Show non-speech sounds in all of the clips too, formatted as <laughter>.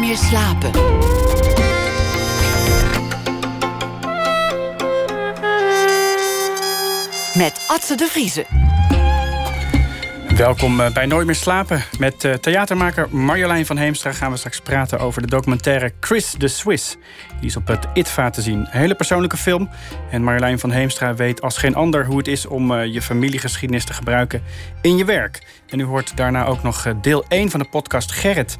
meer slapen. Met Atze de Vriezen. Welkom eh, bij Nooit meer slapen. Met uh, theatermaker Marjolein van Heemstra gaan we straks praten over de documentaire Chris the Swiss. Die is op het ITVA te zien. Een hele persoonlijke film. En Marjolein van Heemstra weet als geen ander hoe het is om uh, je familiegeschiedenis te gebruiken in je werk. En u hoort daarna ook nog deel 1 van de podcast Gerrit.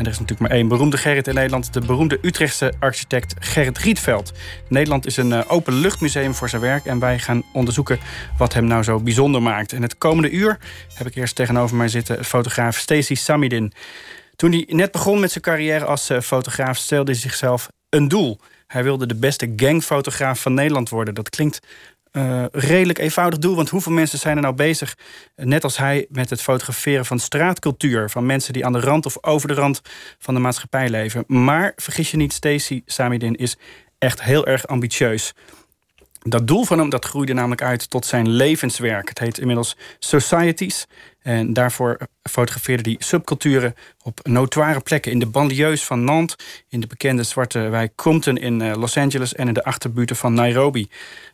En er is natuurlijk maar één beroemde Gerrit in Nederland. De beroemde Utrechtse architect Gerrit Rietveld. Nederland is een openluchtmuseum voor zijn werk. En wij gaan onderzoeken wat hem nou zo bijzonder maakt. En het komende uur heb ik eerst tegenover mij zitten fotograaf Stacy Samidin. Toen hij net begon met zijn carrière als fotograaf... stelde hij zichzelf een doel. Hij wilde de beste gangfotograaf van Nederland worden. Dat klinkt uh, redelijk eenvoudig doel. Want hoeveel mensen zijn er nou bezig, net als hij, met het fotograferen van straatcultuur. Van mensen die aan de rand of over de rand van de maatschappij leven. Maar vergis je niet, Stacy Samidin is echt heel erg ambitieus. Dat doel van hem dat groeide namelijk uit tot zijn levenswerk. Het heet inmiddels Societies. En daarvoor fotografeerde hij subculturen op notoire plekken in de banlieues van Nantes, in de bekende zwarte wijk Compton in eh, Los Angeles en in de achterbuurten van Nairobi.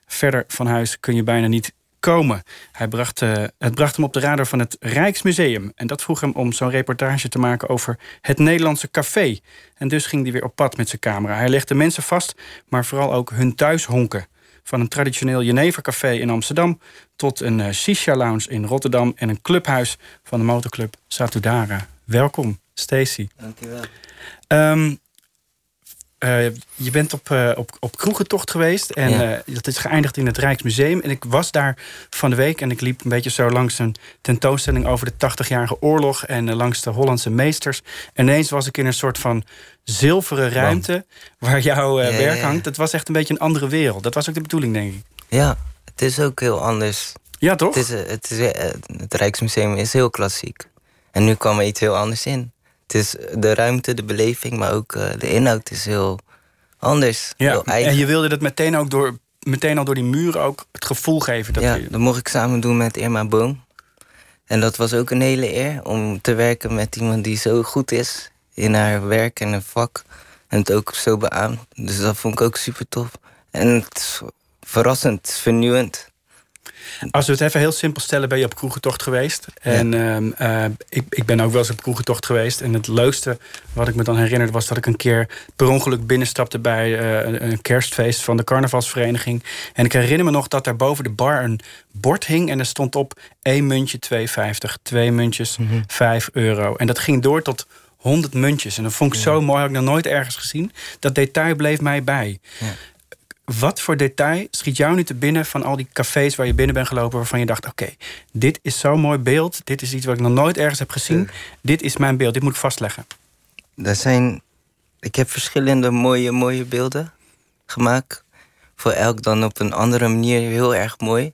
Verder van huis kun je bijna niet komen. Hij bracht, uh, het bracht hem op de radar van het Rijksmuseum. En dat vroeg hem om zo'n reportage te maken over het Nederlandse café. En dus ging hij weer op pad met zijn camera. Hij legde mensen vast, maar vooral ook hun thuishonken. Van een traditioneel Jenevercafé in Amsterdam tot een uh, shisha-lounge in Rotterdam en een clubhuis van de motorclub Satudara. Welkom, Stacy. Dankjewel. Um, uh, je bent op, uh, op, op kroegentocht geweest en ja. uh, dat is geëindigd in het Rijksmuseum. En ik was daar van de week en ik liep een beetje zo langs een tentoonstelling over de 80-jarige oorlog en langs de Hollandse meesters. En ineens was ik in een soort van zilveren ruimte waar jouw ja, werk hangt. Het was echt een beetje een andere wereld. Dat was ook de bedoeling, denk ik. Ja, het is ook heel anders. Ja, toch? Het, is, het, is, het Rijksmuseum is heel klassiek. En nu kwam er iets heel anders in. Het is de ruimte, de beleving, maar ook de inhoud is heel anders. Ja, en je wilde dat meteen, ook door, meteen al door die muren ook het gevoel geven. Dat ja, je... dat mocht ik samen doen met Irma Boom. En dat was ook een hele eer om te werken met iemand die zo goed is in haar werk en haar vak. En het ook zo beaamt. Dus dat vond ik ook super tof. En het is verrassend, vernieuwend. Als we het even heel simpel stellen, ben je op kroegentocht geweest. En uh, uh, ik, ik ben ook wel eens op kroegentocht geweest. En het leukste wat ik me dan herinnerde was dat ik een keer per ongeluk binnenstapte bij uh, een kerstfeest van de carnavalsvereniging. En ik herinner me nog dat daar boven de bar een bord hing en er stond op één muntje 2,50, twee muntjes mm -hmm. 5 euro. En dat ging door tot 100 muntjes. En dat vond ik ja. zo mooi, had ik nog nooit ergens gezien. Dat detail bleef mij bij. Ja. Wat voor detail schiet jou nu te binnen van al die cafés waar je binnen bent gelopen, waarvan je dacht: oké, okay, dit is zo'n mooi beeld. Dit is iets wat ik nog nooit ergens heb gezien. Uh. Dit is mijn beeld. Dit moet ik vastleggen. Er zijn. Ik heb verschillende mooie, mooie beelden gemaakt. Voor elk dan op een andere manier heel erg mooi.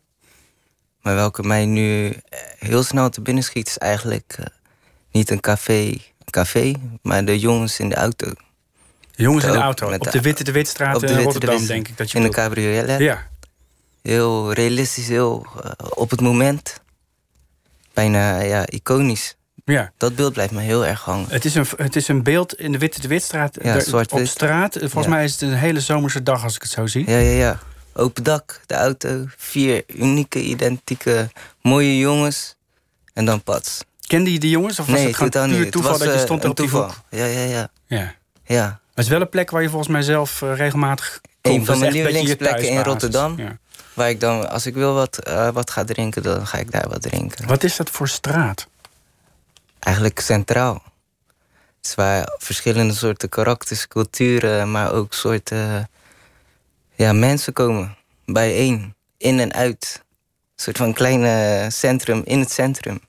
Maar welke mij nu heel snel te binnen schiet, is eigenlijk uh, niet een café, café, maar de jongens in de auto. De jongens in de auto. Op de Witte de Witstraat de in Witte Rotterdam, de denk ik. Dat je in een cabriolet. Ja. Heel realistisch, heel uh, op het moment. Bijna ja, iconisch. Ja. Dat beeld blijft me heel erg hangen. Het is een, het is een beeld in de Witte de Witstraat. Ja, zwart op straat. Volgens ja. mij is het een hele zomerse dag als ik het zo zie. Ja, ja, ja. Open dak, de auto. Vier unieke, identieke, mooie jongens. En dan pats. Kende je die jongens? Of was nee, het gewoon puur niet. toeval het was, dat je stond op die toeval. hoek? Ja, ja, ja. Ja. Ja. Het is wel een plek waar je volgens mij zelf uh, regelmatig komt. Een van mijn lievelingsplekken in. Rotterdam. Ja. Waar ik dan, als ik wil wat, uh, wat ga drinken, dan ga ik daar wat drinken. Wat is dat voor straat? Eigenlijk centraal. Het is waar verschillende soorten karakters, culturen, maar ook soorten ja, mensen komen bijeen, in en uit. Een soort van kleine centrum in het centrum.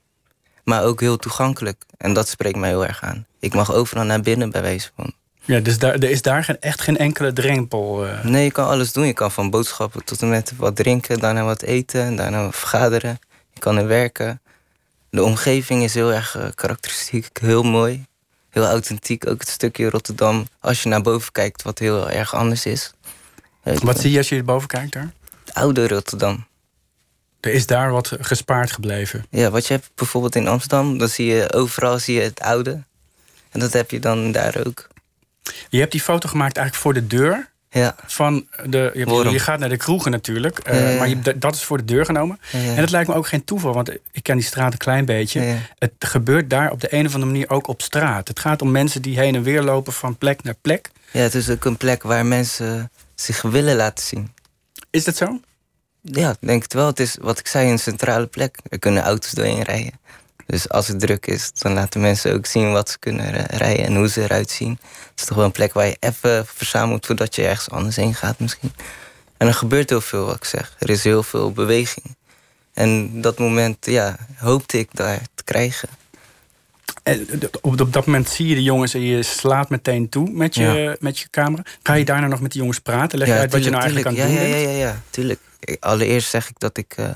Maar ook heel toegankelijk. En dat spreekt mij heel erg aan. Ik mag overal naar binnen bij wijze van. Ja, dus daar, er is daar geen, echt geen enkele drempel. Uh... Nee, je kan alles doen. Je kan van boodschappen tot en met wat drinken, daarna wat eten, daarna vergaderen. Je kan er werken. De omgeving is heel erg uh, karakteristiek, heel mooi. Heel authentiek, ook het stukje Rotterdam. Als je naar boven kijkt, wat heel erg anders is. Wat zie je als je boven kijkt daar? Het oude Rotterdam. Er is daar wat gespaard gebleven. Ja, wat je hebt bijvoorbeeld in Amsterdam, dan zie je overal zie je het oude. En dat heb je dan daar ook. Je hebt die foto gemaakt eigenlijk voor de deur Ja, van de. Je, je gaat naar de kroegen natuurlijk, eh, Ja, ja, ja. maar je, dat is voor de deur genomen. En het lijkt me ook geen toeval, want ik ken die straat een klein beetje. Het gebeurt daar op de een of andere manier ook op straat. Het gaat om mensen die heen en weer lopen van plek naar plek. ja, het is ook een plek waar mensen zich willen laten zien. Is dat zo? Ja, ik denk het wel. Het is wat ik zei, een centrale plek. Er kunnen auto's doorheen rijden. Dus als het druk is, dan laten mensen ook zien wat ze kunnen rijden en hoe ze eruit zien. Het is toch wel een plek waar je even verzamelt voordat je ergens anders heen gaat misschien. En er gebeurt heel veel, wat ik zeg. Er is heel veel beweging. En dat moment, ja, hoopte ik daar te krijgen. En op, dat moment zie je de jongens en je slaat meteen toe met je, met je camera. Ga je daarna nog met die jongens praten? Leg je uit wat je nou eigenlijk aan het ja, doen ja, bent? ja, ja, ja, tuurlijk. Allereerst zeg ik dat ik eh,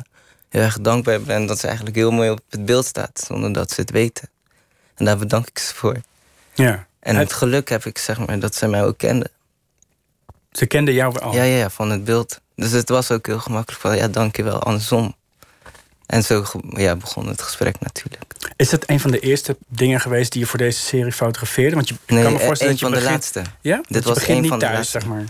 heel erg dankbaar ben dat ze eigenlijk heel mooi op het beeld staat, zonder dat ze het weten. En daar bedank ik ze voor. Ja. En Het- geluk heb ik, zeg maar, dat ze mij ook kenden. Ze kenden jou al. Ja, ja, ja, van het beeld. Dus het was ook heel gemakkelijk van, ja, dankjewel, andersom. En zo ja, begon het gesprek natuurlijk. Is dat een van de eerste dingen geweest die je voor deze serie fotografeerde? Want je Nee, kan me voorstellen een dat je van de laatste. Ja? Dit was begint een niet van de thuis, laatste. zeg maar.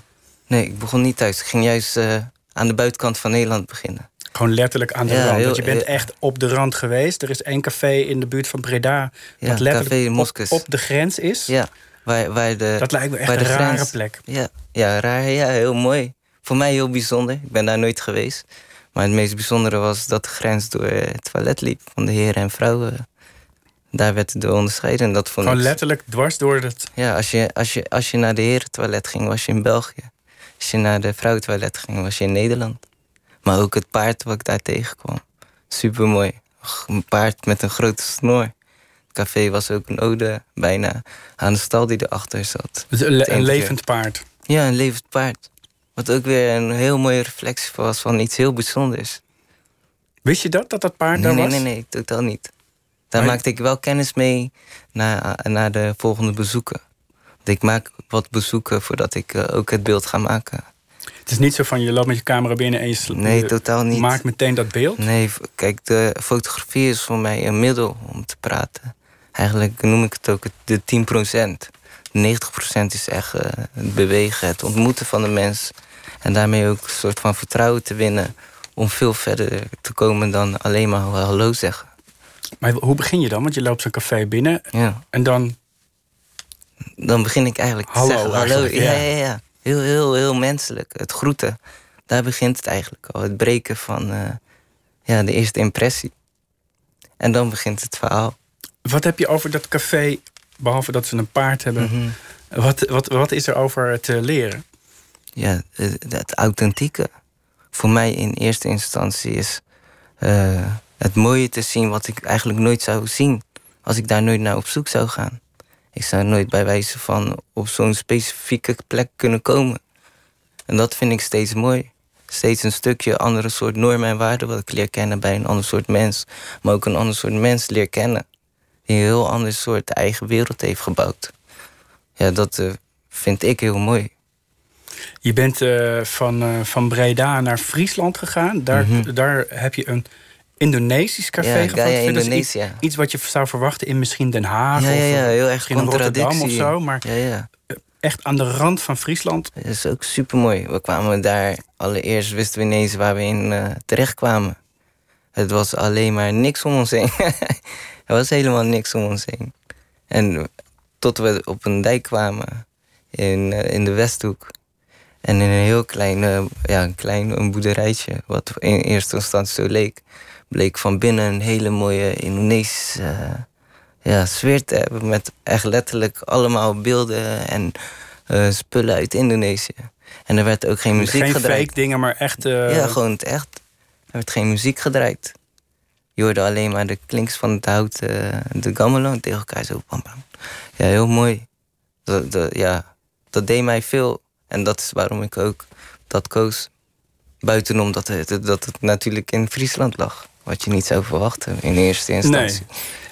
Nee, ik begon niet thuis. Ik ging juist eh, aan de buitenkant van Nederland beginnen. Gewoon letterlijk aan de Ja, rand. heel- Want je bent heel- echt op de rand geweest. Er is één café in de buurt van Breda. Ja, wat letterlijk op, de grens is. Ja, waar, waar de... Dat lijkt me echt een rare grens- plek. Ja, ja, raar. Ja, heel mooi. Voor mij heel bijzonder. Ik ben daar nooit geweest. Maar het meest bijzondere was dat de grens door het toilet liep van de heren en vrouwen. Daar werd het door onderscheiden. En dat vond Gewoon ik... letterlijk dwars door het... Ja, als je, als, je, als je naar de herentoilet ging, was je in België. Als je naar de vrouwentoilet ging, was je in Nederland. Maar ook het paard wat ik daar tegenkwam. Super mooi. Een paard met een grote snor. Het café was ook een ode bijna aan de stal die erachter zat. een, le- een levend paard. Ja, een levend paard. Wat ook weer een heel mooie reflectie was van iets heel bijzonders. Wist je dat, dat dat paard Nee, daar nee, was? nee, nee, totaal niet. Daar maakte ik wel kennis mee naar, naar de volgende bezoeken. Want ik maak wat bezoeken voordat ik eh, ook het beeld ga maken. Het is niet zo van je loopt met je camera binnen en je, Nee, totaal niet. maakt meteen dat beeld. Nee, kijk, de fotografie is voor mij een middel om te praten. Eigenlijk noem ik het ook de 10%. 90% is echt eh, het bewegen, het ontmoeten van de mens. En daarmee ook een soort van vertrouwen te winnen om veel verder te komen dan alleen maar hallo zeggen. Maar hoe begin je dan? Want je loopt zo'n café binnen Ja. en dan... Dan begin ik eigenlijk te Hallo zeggen hallo. ja. ja, ja. Heel, heel, heel menselijk. Het groeten. Daar begint het eigenlijk al. Het breken van eh, ja, de eerste impressie. En dan begint het verhaal. Wat heb je over dat café, behalve dat ze een paard hebben? Mhm. wat, wat, wat is er over te leren? ja, het, het authentieke. Voor mij in eerste instantie is eh, het mooie te zien wat ik eigenlijk nooit zou zien als ik daar nooit naar op zoek zou gaan. Ik zou nooit bij wijze van op zo'n specifieke plek kunnen komen. En dat vind ik steeds mooi. Steeds een stukje andere soort normen en waarden wat ik leer kennen bij een ander soort mens. Maar ook een ander soort mens leer kennen. Die een heel ander soort eigen wereld heeft gebouwd. Ja, dat eh, vind ik heel mooi. Je bent eh, van, eh, van Breda naar Friesland gegaan. Daar, Mhm. daar heb je een Indonesisch café Ja. Gaia Indonesië. Iets, iets wat je zou verwachten in misschien Den Haag Ja, ja, ja, of eh, heel erg in Rotterdam of zo. Maar Ja, ja. echt aan de rand van Friesland. Dat is ook super mooi. We kwamen daar, allereerst wisten we ineens waar we in eh, terecht kwamen. Het was alleen maar niks om ons heen. <laughs> er was helemaal niks om ons heen. En tot we op een dijk kwamen in, eh, in de Westhoek. En in een heel klein, eh, ja, een klein een boerderijtje, wat in eerste instantie zo leek, bleek van binnen een hele mooie Indonesische eh, ja, sfeer te hebben. Met echt letterlijk allemaal beelden en eh, spullen uit Indonesië. En er werd ook geen muziek Geen gedraaid. fake dingen, maar echt... eh, Ja, gewoon het echt. Er werd geen muziek gedraaid. Je hoorde alleen maar de klinks van het hout, de gamelan tegen elkaar zo. Bam, bam. Ja, heel mooi. Dat, dat- ja, dat deed mij veel. En dat is waarom ik ook dat koos. Buitenom dat het, dat het natuurlijk in Friesland lag. Wat je niet zou verwachten in eerste instantie.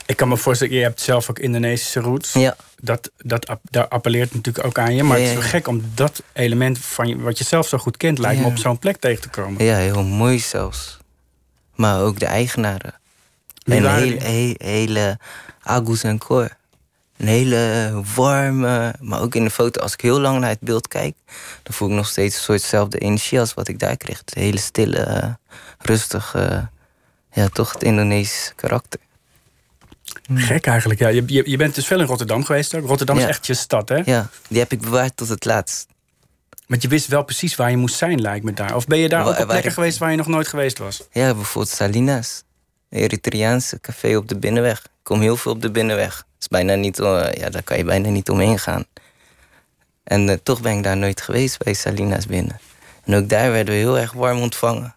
Ik kan me voorstellen, je hebt zelf ook Indonesische roots. Ja, Dat, dat, daar appelleert natuurlijk ook aan je. Maar Ja, het is wel gek om dat element van je, wat je zelf zo goed kent, lijkt me op zo'n plek tegen te komen. ja, heel mooi zelfs. Maar ook de eigenaren. Wie en waren hele, hele Agus en Cor. Een hele warme, maar ook in de foto, als ik heel lang naar het beeld kijk, dan voel ik nog steeds een soortzelfde energie als wat ik daar kreeg. Het hele stille, rustige, ja, toch het Indonesische karakter. Gek eigenlijk, ja. Je, je, je bent dus veel in Rotterdam geweest ook. Rotterdam is echt je stad, hè? Ja, die heb ik bewaard tot het laatst. Want je wist wel precies waar je moest zijn, lijkt me daar. Of ben je daar ook op plekken ik- geweest waar je nog nooit geweest was? Ja, bijvoorbeeld Salinas. Eritreaanse café op de binnenweg. Ik kom heel veel op de binnenweg. Is bijna niet, eh, ja, daar kan je bijna niet omheen gaan. En eh, toch ben ik daar nooit geweest bij Salinas binnen. En ook daar werden we heel erg warm ontvangen.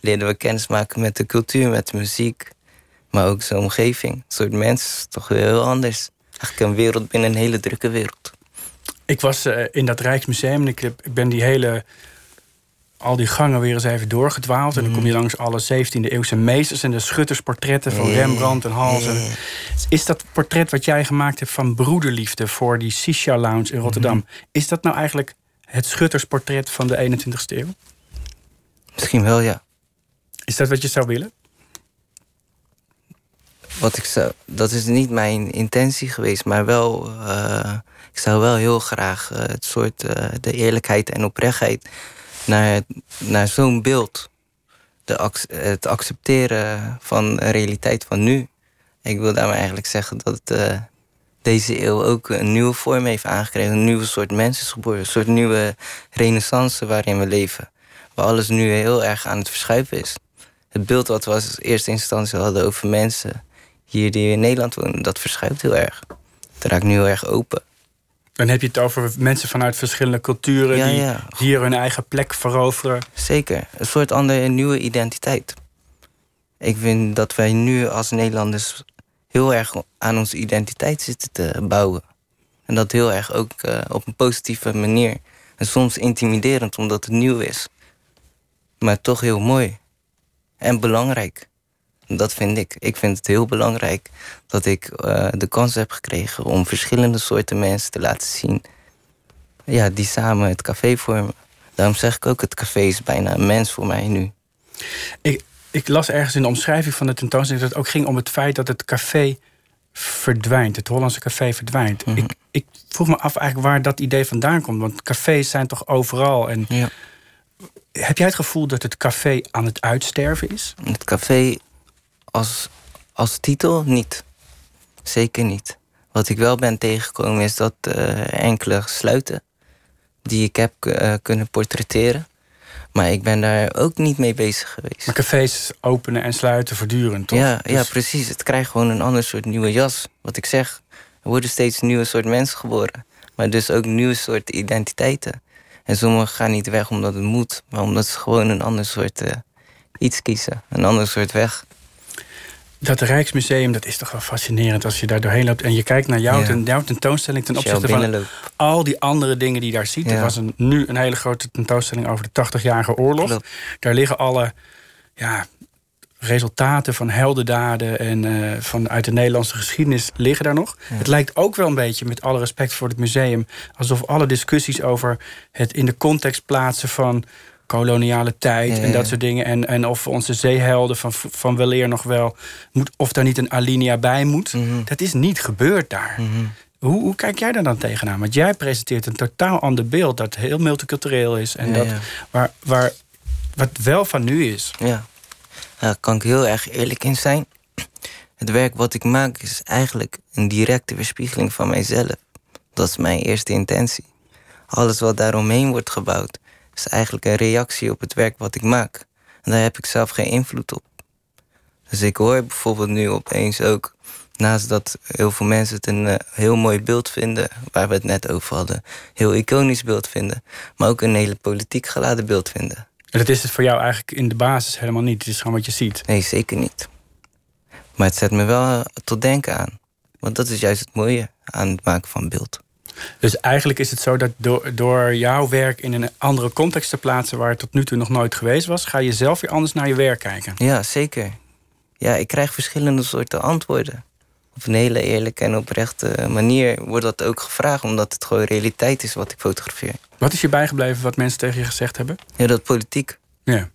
Leerden we kennis maken met de cultuur, met de muziek. Maar ook zijn omgeving. Een soort mens, toch weer heel anders. Eigenlijk een wereld binnen een hele drukke wereld. Ik was eh, in dat Rijksmuseum en ik, heb- ik ben die hele... al die gangen weer eens even doorgedwaald. En dan kom je langs alle 17e eeuwse meesters... en de schuttersportretten van Ja, Rembrandt en Hals. ja. Is dat portret wat jij gemaakt hebt van broederliefde... voor die Sisha Lounge in Rotterdam... is dat nou eigenlijk het schuttersportret van de 21e eeuw? Misschien wel, ja. Is dat wat je zou willen? wat ik zou, dat is niet mijn intentie geweest, maar wel, eh, ik zou wel heel graag eh, het soort, eh, de eerlijkheid en oprechtheid naar, naar zo'n beeld, de, het accepteren van de realiteit van nu. Ik wil daarmee eigenlijk zeggen dat deze eeuw ook een nieuwe vorm heeft aangekregen, een nieuwe soort mens is geboren, een soort nieuwe renaissance waarin we leven, waar alles nu heel erg aan het verschuiven is. Het beeld wat we als eerste instantie hadden over mensen hier die in Nederland wonen, dat verschuift heel erg. Het raakt nu heel erg open. Dan heb je het over mensen vanuit verschillende culturen... Ja, die ja. hier hun eigen plek veroveren. Zeker. Een soort andere nieuwe identiteit. Ik vind dat wij nu als Nederlanders heel erg aan onze identiteit zitten te bouwen. En dat heel erg ook eh, op een positieve manier. En soms intimiderend omdat het nieuw is. Maar toch heel mooi. En belangrijk. Dat vind ik. Ik vind het heel belangrijk dat ik eh, de kans heb gekregen om verschillende soorten mensen te laten zien. Ja, die samen het café vormen. Daarom zeg ik ook, het café is bijna een mens voor mij nu. Ik, ik las ergens in de omschrijving van de tentoonstelling... dat het ook ging om het feit dat het café verdwijnt. Het Hollandse café verdwijnt. Mhm. ik, ik vroeg me af eigenlijk waar dat idee vandaan komt. Want cafés zijn toch overal. En Ja. Heb jij het gevoel dat het café aan het uitsterven is? Het café als, als titel niet. Zeker niet. Wat ik wel ben tegengekomen is dat eh, enkele sluiten die ik heb eh, kunnen portretteren. Maar ik ben daar ook niet mee bezig geweest. Maar cafés openen en sluiten voortdurend, toch? Ja, ja, Dus- precies. Het krijgt gewoon een ander soort nieuwe jas. Wat ik zeg, er worden steeds nieuwe soort mensen geboren. Maar dus ook nieuwe soort identiteiten. En sommigen gaan niet weg omdat het moet, maar omdat ze gewoon een ander soort eh, iets kiezen. Een ander soort weg. Dat Rijksmuseum, dat is toch wel fascinerend als je daar doorheen loopt... en je kijkt naar jouw, Ja. ten- jouw tentoonstelling ten opzichte van al die andere dingen die je daar ziet. Er was een, nu een hele grote tentoonstelling over de 80-jarige oorlog. Klopt. Daar liggen alle ja, resultaten van heldendaden en eh, van uit de Nederlandse geschiedenis liggen daar nog. Het lijkt ook wel een beetje, met alle respect voor het museum, alsof alle discussies over het in de context plaatsen van koloniale tijd Ja, en dat soort dingen. En, en of onze zeehelden van, van weleer nog wel moet, of daar niet een alinea bij moet. Mhm. Dat is niet gebeurd daar. Mhm. Hoe, hoe kijk jij daar dan tegenaan? Want jij presenteert een totaal ander beeld dat heel multicultureel is en Ja, dat. Waar, waar wat wel van nu is. Ja. Daar kan ik heel erg eerlijk in zijn. Het werk wat ik maak is eigenlijk een directe weerspiegeling van mijzelf. Dat is mijn eerste intentie. Alles wat daaromheen wordt gebouwd, is eigenlijk een reactie op het werk wat ik maak. En daar heb ik zelf geen invloed op. Dus ik hoor bijvoorbeeld nu opeens ook, naast dat heel veel mensen het een eh, heel mooi beeld vinden, waar we het net over hadden, heel iconisch beeld vinden, maar ook een hele politiek geladen beeld vinden. En dat is het voor jou eigenlijk in de basis helemaal niet. Het is gewoon wat je ziet. Nee, zeker niet. Maar het zet me wel eh, tot denken aan. Want dat is juist het mooie aan het maken van beeld. Dus eigenlijk is het zo dat door, door jouw werk in een andere context te plaatsen waar het tot nu toe nog nooit geweest was, ga je zelf weer anders naar je werk kijken. Ja, zeker. Ja, ik krijg verschillende soorten antwoorden. Op een hele eerlijke en oprechte manier wordt dat ook gevraagd, omdat het gewoon realiteit is wat ik fotografeer. Wat is je bijgebleven wat mensen tegen je gezegd hebben? Ja, dat politiek. Ja.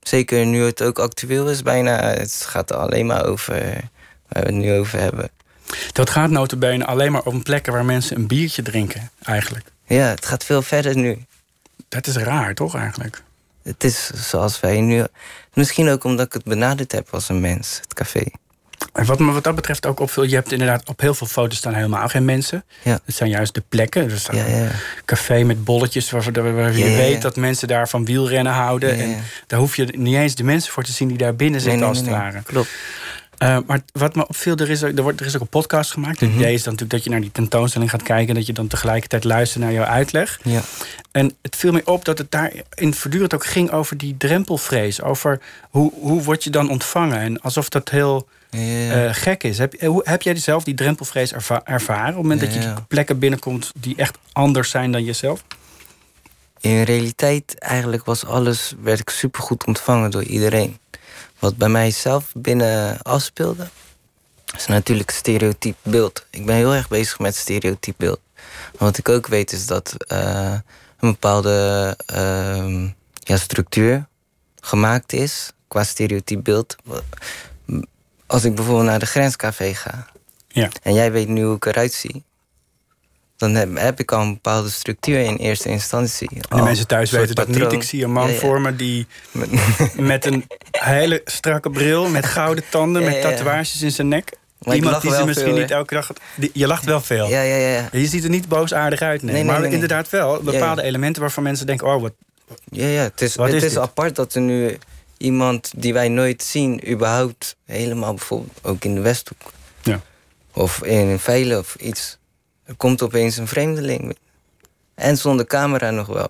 Zeker nu het ook actueel is, bijna. Het gaat alleen maar over waar we het nu over hebben. Dat gaat notabene alleen maar om plekken waar mensen een biertje drinken, eigenlijk. Ja, het gaat veel verder nu. Dat is raar, toch eigenlijk? Het is zoals wij nu... Misschien ook omdat ik het benaderd heb als een mens, het café. En wat me wat dat betreft ook opviel, je hebt inderdaad op heel veel foto's staan helemaal geen mensen. Ja. Het zijn juist de plekken. Er staat Ja, ja. een café met bolletjes waar, je weet dat mensen daar van wielrennen houden. En daar hoef je niet eens de mensen voor te zien die daar binnen zitten, als het ware. Klopt. Uh, maar wat me opviel, er is, ook- er, wordt, er is ook een podcast gemaakt. Het Mhm. idee is dan natuurlijk dat je naar die tentoonstelling gaat kijken... en dat je dan tegelijkertijd luistert naar jouw uitleg. Ja. En het viel me op dat het daarin voortdurend ook ging over die drempelvrees. Over hoe, hoe word je dan ontvangen. En alsof dat heel eh, gek is. Heb, hoe, heb jij zelf die drempelvrees erva- ervaren? Op het moment dat je die plekken binnenkomt die echt anders zijn dan jezelf? In realiteit eigenlijk was alles, werd ik supergoed ontvangen door iedereen. Wat bij mijzelf binnen afspeelde, is natuurlijk stereotyp beeld. Ik ben heel erg bezig met stereotyp beeld. Maar wat ik ook weet is dat eh, een bepaalde ehm, ja, structuur gemaakt is qua stereotyp beeld. Als ik bijvoorbeeld naar de grenscafé ga Ja. en jij weet nu hoe ik eruit zie, dan heb, ik al een bepaalde structuur in eerste instantie. En de mensen thuis weten dat patroon. niet. Ik zie een man Ja, ja. voor me die met <laughs> een hele strakke bril... met <laughs> gouden tanden, Ja, met tatoeages in zijn nek. Maar Iemand die ze misschien veel, niet elke dag... je lacht wel veel. Ja, ja, ja. Je ziet er niet boosaardig uit, nee. Nee, nee, maar nee, inderdaad wel bepaalde elementen waarvan mensen denken... oh, wat, Ja, ja, het is, het is apart dat er nu iemand die wij nooit zien, überhaupt helemaal bijvoorbeeld ook in de Westhoek Ja. of in Veilen of iets. Er komt opeens een vreemdeling. En zonder camera nog wel.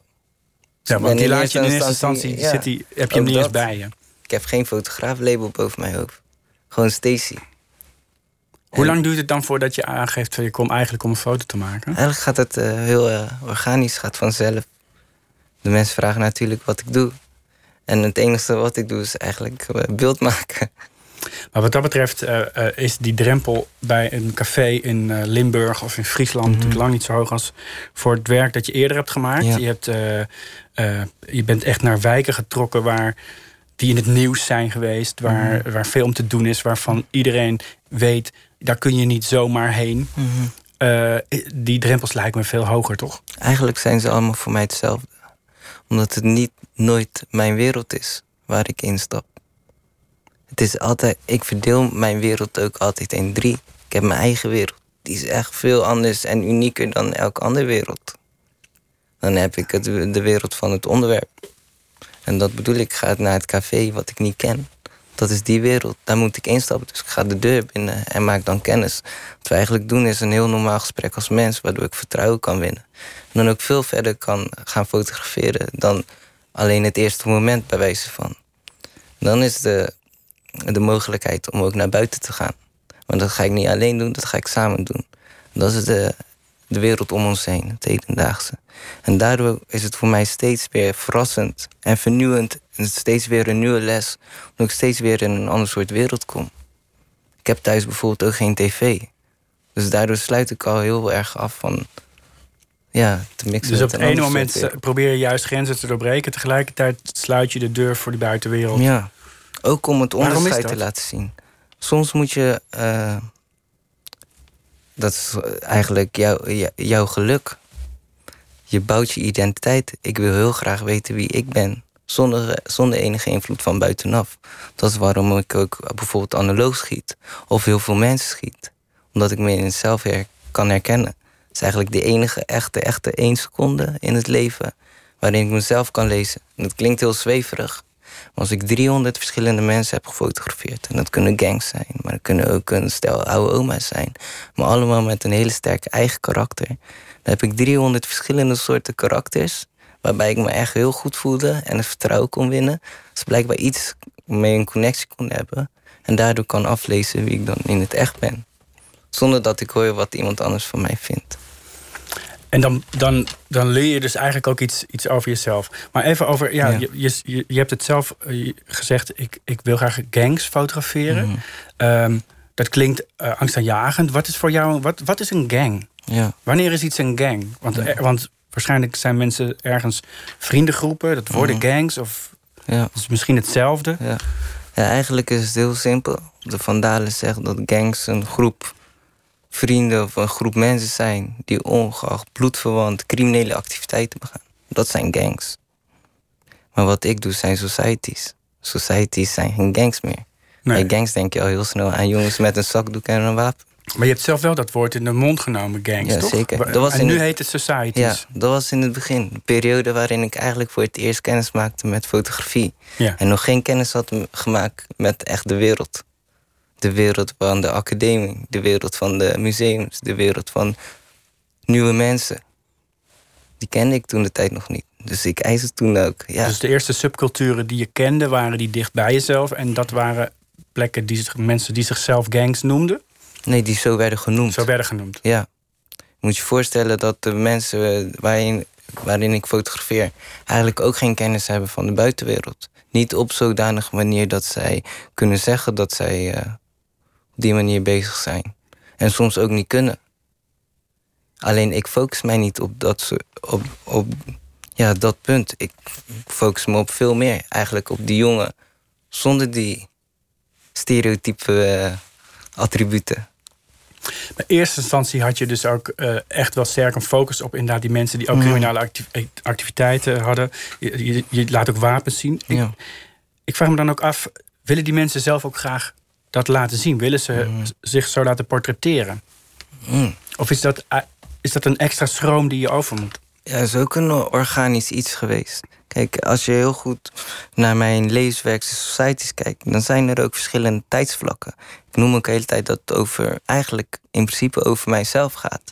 ja, want die laat je in eerste instantie... zit die, heb je hem niet eens dat. bij je. Ik heb geen fotograaflabel boven mijn hoofd. Gewoon Stacy. Hoe En lang duurt het dan voordat je aangeeft... van je komt eigenlijk om een foto te maken? Eigenlijk gaat het eh, heel eh, organisch, gaat vanzelf. De mensen vragen natuurlijk wat ik doe. En het enige wat ik doe is eigenlijk eh, beeld maken. Maar wat dat betreft eh, eh, is die drempel bij een café in eh, Limburg of in Friesland Mhm. natuurlijk lang niet zo hoog als voor het werk dat je eerder hebt gemaakt. Ja. Je, hebt, je bent echt naar wijken getrokken waar die in het nieuws zijn geweest, waar, Mhm. waar veel om te doen is, waarvan iedereen weet, daar kun je niet zomaar heen. Eh, die drempels lijken me veel hoger, toch? Eigenlijk zijn ze allemaal voor mij hetzelfde. Omdat het niet nooit mijn wereld is waar ik instap. Het is altijd, ik verdeel mijn wereld ook altijd in drie. Ik heb mijn eigen wereld. Die is echt veel anders en unieker dan elke andere wereld. Dan heb ik de wereld van het onderwerp. En dat bedoel ik, ik ga naar het café wat ik niet ken. Dat is die wereld, daar moet ik instappen. Dus ik ga de deur binnen en maak dan kennis. Wat we eigenlijk doen is een heel normaal gesprek als mens... waardoor ik vertrouwen kan winnen. En dan ook veel verder kan gaan fotograferen... dan alleen het eerste moment bij wijze van. Dan is de, de mogelijkheid om ook naar buiten te gaan. Maar dat ga ik niet alleen doen, dat ga ik samen doen. Dat is de, de wereld om ons heen, het hedendaagse. En daardoor is het voor mij steeds weer verrassend en vernieuwend. En steeds weer een nieuwe les. Omdat ik steeds weer in een ander soort wereld kom. Ik heb thuis bijvoorbeeld ook geen tv. Dus daardoor sluit ik al heel erg af van... Ja, te mixen Dus met op het ene moment probeer je juist grenzen te doorbreken. Tegelijkertijd sluit je de deur voor die buitenwereld. Ja, ook om het onderscheid te laten zien. Soms moet je... eh, dat is eigenlijk jouw, jou- jouw geluk. Je bouwt je identiteit. Ik wil heel graag weten wie ik ben. Zonder, zonder enige invloed van buitenaf. Dat is waarom ik ook bijvoorbeeld analoog schiet. Of heel veel mensen schiet. Omdat ik me in zelf her kan herkennen. Het is eigenlijk de enige echte, echte één seconde in het leven... waarin ik mezelf kan lezen. En dat klinkt heel zweverig. Maar als ik 300 verschillende mensen heb gefotografeerd... en dat kunnen gangs zijn, maar dat kunnen ook een stel oude oma's zijn... maar allemaal met een hele sterke eigen karakter... dan heb ik 300 verschillende soorten karakters... waarbij ik me echt heel goed voelde en het vertrouwen kon winnen. Dus blijkbaar iets mee een connectie kon hebben... en daardoor kan aflezen wie ik dan in het echt ben. Zonder dat ik hoor wat iemand anders van mij vindt. En dan, dan, dan leer je dus eigenlijk ook iets, iets over jezelf. Maar even over, ja, Ja. Je, je, je- hebt het zelf eh, gezegd, ik, ik wil graag gangs fotograferen. Mhm. Ehm, dat klinkt eh, angstaanjagend. Wat is voor jou, wat, wat is een gang? Ja. Wanneer is iets een gang? Want, Ja. er- want waarschijnlijk zijn mensen ergens vriendengroepen, dat worden Mhm. gangs, of Ja. is misschien hetzelfde. Ja. ja, eigenlijk is het heel simpel. De Vandalen zeggen dat gangs een groep vrienden of een groep mensen zijn die ongeacht bloedverwant criminele activiteiten begaan. Dat zijn gangs. Maar wat ik doe zijn societies. Societies zijn geen gangs meer. Nee. Bij gangs denk je al heel snel aan jongens met een zakdoek en een wapen. Maar je hebt zelf wel dat woord in de mond genomen, gangs, Ja, toch? zeker. Dat was en nu het- heet het societies. Ja, dat was in het begin. De periode waarin ik eigenlijk voor het eerst kennis maakte met fotografie. Ja. En nog geen kennis had gemaakt met echt de wereld. De wereld van de academie, de wereld van de museums, de wereld van nieuwe mensen. Die kende ik toen de tijd nog niet. Dus ik eis het toen ook. Ja, Dus de eerste subculturen die je kende, waren die dicht bij jezelf. En dat waren plekken die zich, mensen die zichzelf gangs noemden. nee, die zo werden genoemd. Zo werden genoemd. Ja. Moet je voorstellen dat de mensen waarin, waarin ik fotografeer... eigenlijk ook geen kennis hebben van de buitenwereld. Niet op zodanige manier dat zij kunnen zeggen dat zij eh, die manier bezig zijn. En soms ook niet kunnen. Alleen ik focus mij niet op dat, soort- op, op ja, dat punt. Ik focus me op veel meer. Eigenlijk op die jongen zonder die stereotype eh, attributen. In eerste instantie had je dus ook eh, echt wel sterk een focus op inderdaad die mensen die ook Mm. criminele acti- activiteiten hadden. Je, je, je laat ook wapens zien. Ik, Ja. ik vraag me dan ook af, willen die mensen zelf ook graag dat laten zien? Willen ze z- zich zo laten portretteren? Mm. Of is dat, eh, is dat een extra schroom die je over moet? Ja, is ook een organisch iets geweest. Kijk, als je heel goed naar mijn levenswerkse societies kijkt, dan zijn er ook verschillende tijdsvlakken. Ik noem ook de hele tijd dat het over, eigenlijk in principe over mijzelf gaat.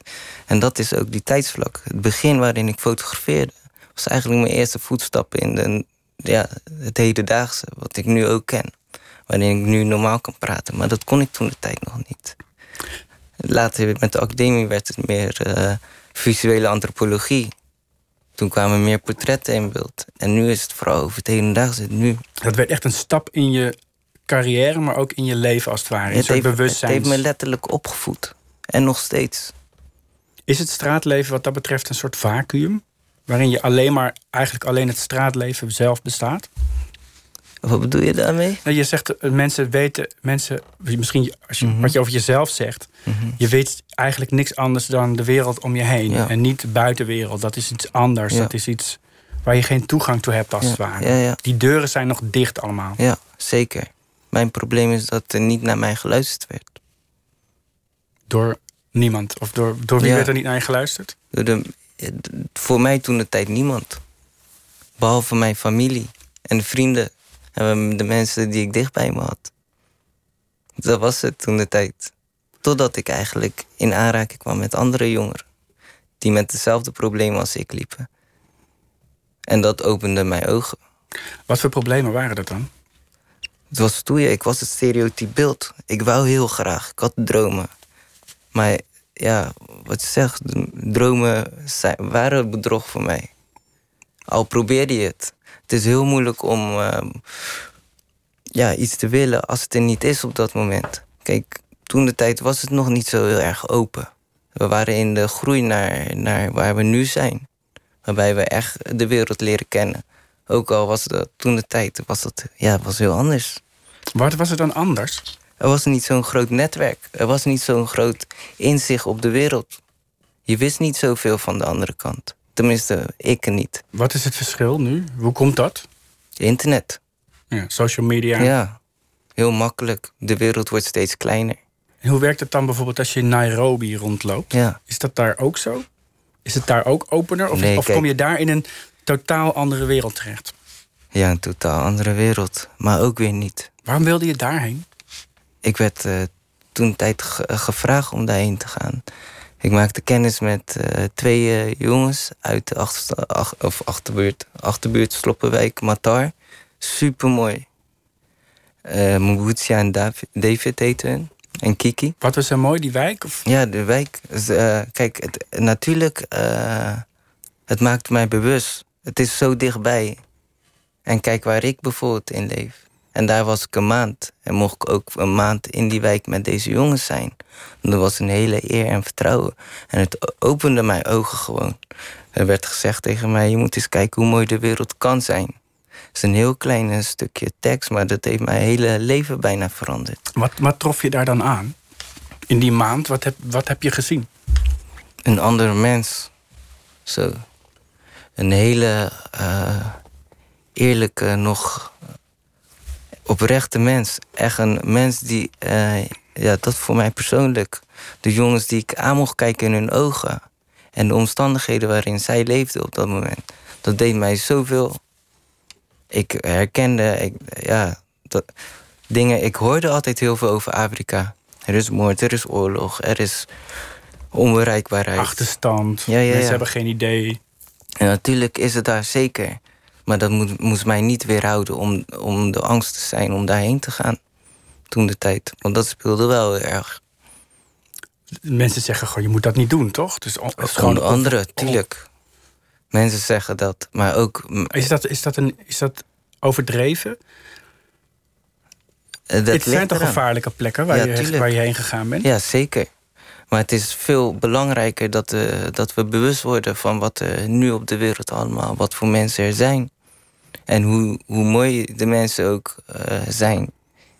En dat is ook die tijdsvlak. Het begin waarin ik fotografeerde, was eigenlijk mijn eerste voetstappen in de, ja, het hedendaagse, wat ik nu ook ken. Waarin ik nu normaal kan praten. Maar dat kon ik toen de tijd nog niet. Later met de academie werd het meer eh, visuele antropologie. Toen kwamen meer portretten in beeld. En nu is het vooral over het hedendaagse. Nu, Dat werd echt een stap in je carrière, maar ook in je leven als het ware. Een het, heeft, het heeft me letterlijk opgevoed. En nog steeds. Is het straatleven wat dat betreft een soort vacuüm? Waarin je alleen maar, eigenlijk alleen het straatleven zelf bestaat? Wat bedoel je daarmee? Nou, je zegt, eh, mensen weten, mensen, misschien als je, Mhm. wat je over jezelf zegt, je weet eigenlijk niks anders dan de wereld om je heen. Ja. En niet de buitenwereld. Dat is iets anders. Ja. Dat is iets waar je geen toegang toe hebt, als Ja, het ware. Die deuren zijn nog dicht allemaal. Ja, zeker. Mijn probleem is dat er niet naar mij geluisterd werd. Door niemand. Of door, door wie werd er niet naar je geluisterd? Door de, voor mij toen de tijd niemand. Behalve mijn familie en de vrienden. En de mensen die ik dicht bij me had. Dat was het toen de tijd. Totdat ik eigenlijk in aanraking kwam met andere jongeren. Die met hetzelfde probleem als ik liepen. En dat opende mijn ogen. Wat voor problemen waren dat dan? Het was stoeien. Ik was het stereotype beeld. Ik wou heel graag. Ik had dromen. Maar ja, wat je zegt, dromen zijn, waren bedrog voor mij. Al probeerde je het. Het is heel moeilijk om ehm, ja, iets te willen als het er niet is op dat moment. Kijk, toen de tijd was het nog niet zo heel erg open. We waren in de groei naar, naar waar we nu zijn. Waarbij we echt de wereld leren kennen. Ook al was dat toen de tijd was dat, ja, was heel anders. Wat was het dan anders? Er was niet zo'n groot netwerk. Er was niet zo'n groot inzicht op de wereld. Je wist niet zoveel van de andere kant. Tenminste, ik niet. Wat is het verschil nu? Hoe komt dat? Internet. Ja, social media. Ja. Heel makkelijk. De wereld wordt steeds kleiner. En hoe werkt het dan bijvoorbeeld als je in Nairobi rondloopt? Ja. Is dat daar ook zo? Is het daar ook opener? Of, Nee, of kom je daar in een totaal andere wereld terecht? Ja, een totaal andere wereld. Maar ook weer niet. Waarom wilde je daarheen? Ik werd eh, toen tijd ge- gevraagd om daarheen te gaan. Ik maakte kennis met eh, twee eh, jongens uit de achtersta- ach- of achterbuurt, achterbuurt Sloppenwijk, Matar. Super mooi. en David, heten hun. En Kiki. Wat was zo mooi, die wijk? Of? Ja, de wijk. Dus, kijk, het, natuurlijk, het maakt mij bewust. Het is zo dichtbij. En kijk waar ik bijvoorbeeld in leef. En daar was ik een maand. En mocht ik ook een maand in die wijk met deze jongens zijn. Dat was een hele eer en vertrouwen. En het opende mijn ogen gewoon. Er werd gezegd tegen mij: je moet eens kijken hoe mooi de wereld kan zijn. Het is een heel klein eh, stukje tekst, maar dat heeft mijn hele leven bijna veranderd. Wat, wat trof je daar dan aan? in die maand? Wat heb, wat heb je gezien? Een andere mens. Zo. Een hele uh, eerlijke, nog oprechte mens. Echt een mens die, uh, ja, dat voor mij persoonlijk. De jongens die ik aan mocht kijken in hun ogen. En de omstandigheden waarin zij leefden op dat moment. Dat deed mij zoveel. Ik herkende, ik, ja, dat, dingen. Ik hoorde altijd heel veel over Afrika. Er is moord, er is oorlog, er is onbereikbaarheid. Achterstand, ja, ja, mensen hebben geen idee. En natuurlijk is het daar zeker. Maar dat moet, moest mij niet weerhouden om, om de angst te zijn om daarheen te gaan. Toen de tijd. Want dat speelde wel heel erg. Mensen zeggen gewoon, je moet dat niet doen, toch? Dus is gewoon andere, tuurlijk. Mensen zeggen dat, maar ook... Is dat, is dat, een, is dat overdreven? Eh, dat het zijn toch gevaarlijke plekken waar, je, waar je heen gegaan bent? Ja, zeker. Maar het is veel belangrijker dat, uh, dat we bewust worden van wat er nu op de wereld allemaal, wat voor mensen er zijn. En hoe, hoe mooi de mensen ook uh, zijn.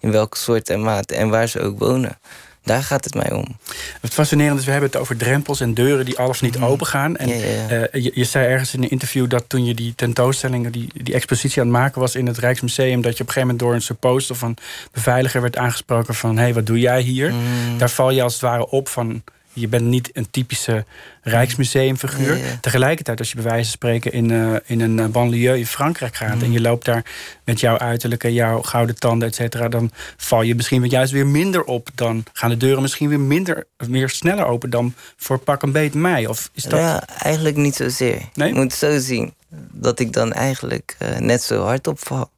In welke soort en maat en waar ze ook wonen. Daar gaat het mij om. Het fascinerende is, we hebben het over drempels en deuren die alles niet mm. open gaan. En eh, je, je, zei ergens in een interview dat toen je die tentoonstelling, die, die expositie aan het maken was in het Rijksmuseum, dat je op een gegeven moment door een supposter van beveiliger werd aangesproken van hé, hey, wat doe jij hier? Mm. Daar val je als het ware op van je bent niet een typische Rijksmuseumfiguur. Tegelijkertijd, als je bij wijze van spreken in, uh, in een eh, banlieue in Frankrijk gaat... en je loopt daar met jouw uiterlijke, jouw gouden tanden, et cetera... dan val je misschien juist weer minder op. Dan gaan de deuren misschien weer, minder, weer sneller open dan voor pak een beet mei. Of is dat... Ja, eigenlijk niet zozeer. Nee? Je moet zo zien dat ik dan eigenlijk uh, net zo hard opval.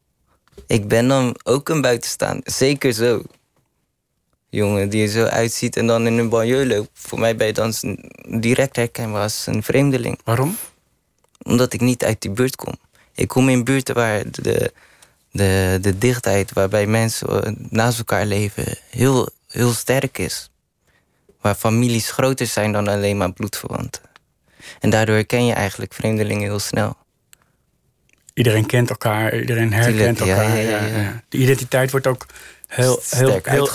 Ik ben dan ook een buitenstaander, zeker zo jongen die er zo uitziet en dan in een banlieue loopt. Voor mij ben je dan direct herkenbaar als een vreemdeling. Waarom? Omdat ik niet uit die buurt kom. Ik kom in buurten waar de, de, de dichtheid waarbij mensen naast elkaar leven heel, heel sterk is. Waar families groter zijn dan alleen maar bloedverwanten. En daardoor herken je eigenlijk vreemdelingen heel snel. Iedereen kent elkaar, iedereen herkent elkaar. Ja, ja, ja, de identiteit wordt ook heel, heel, heel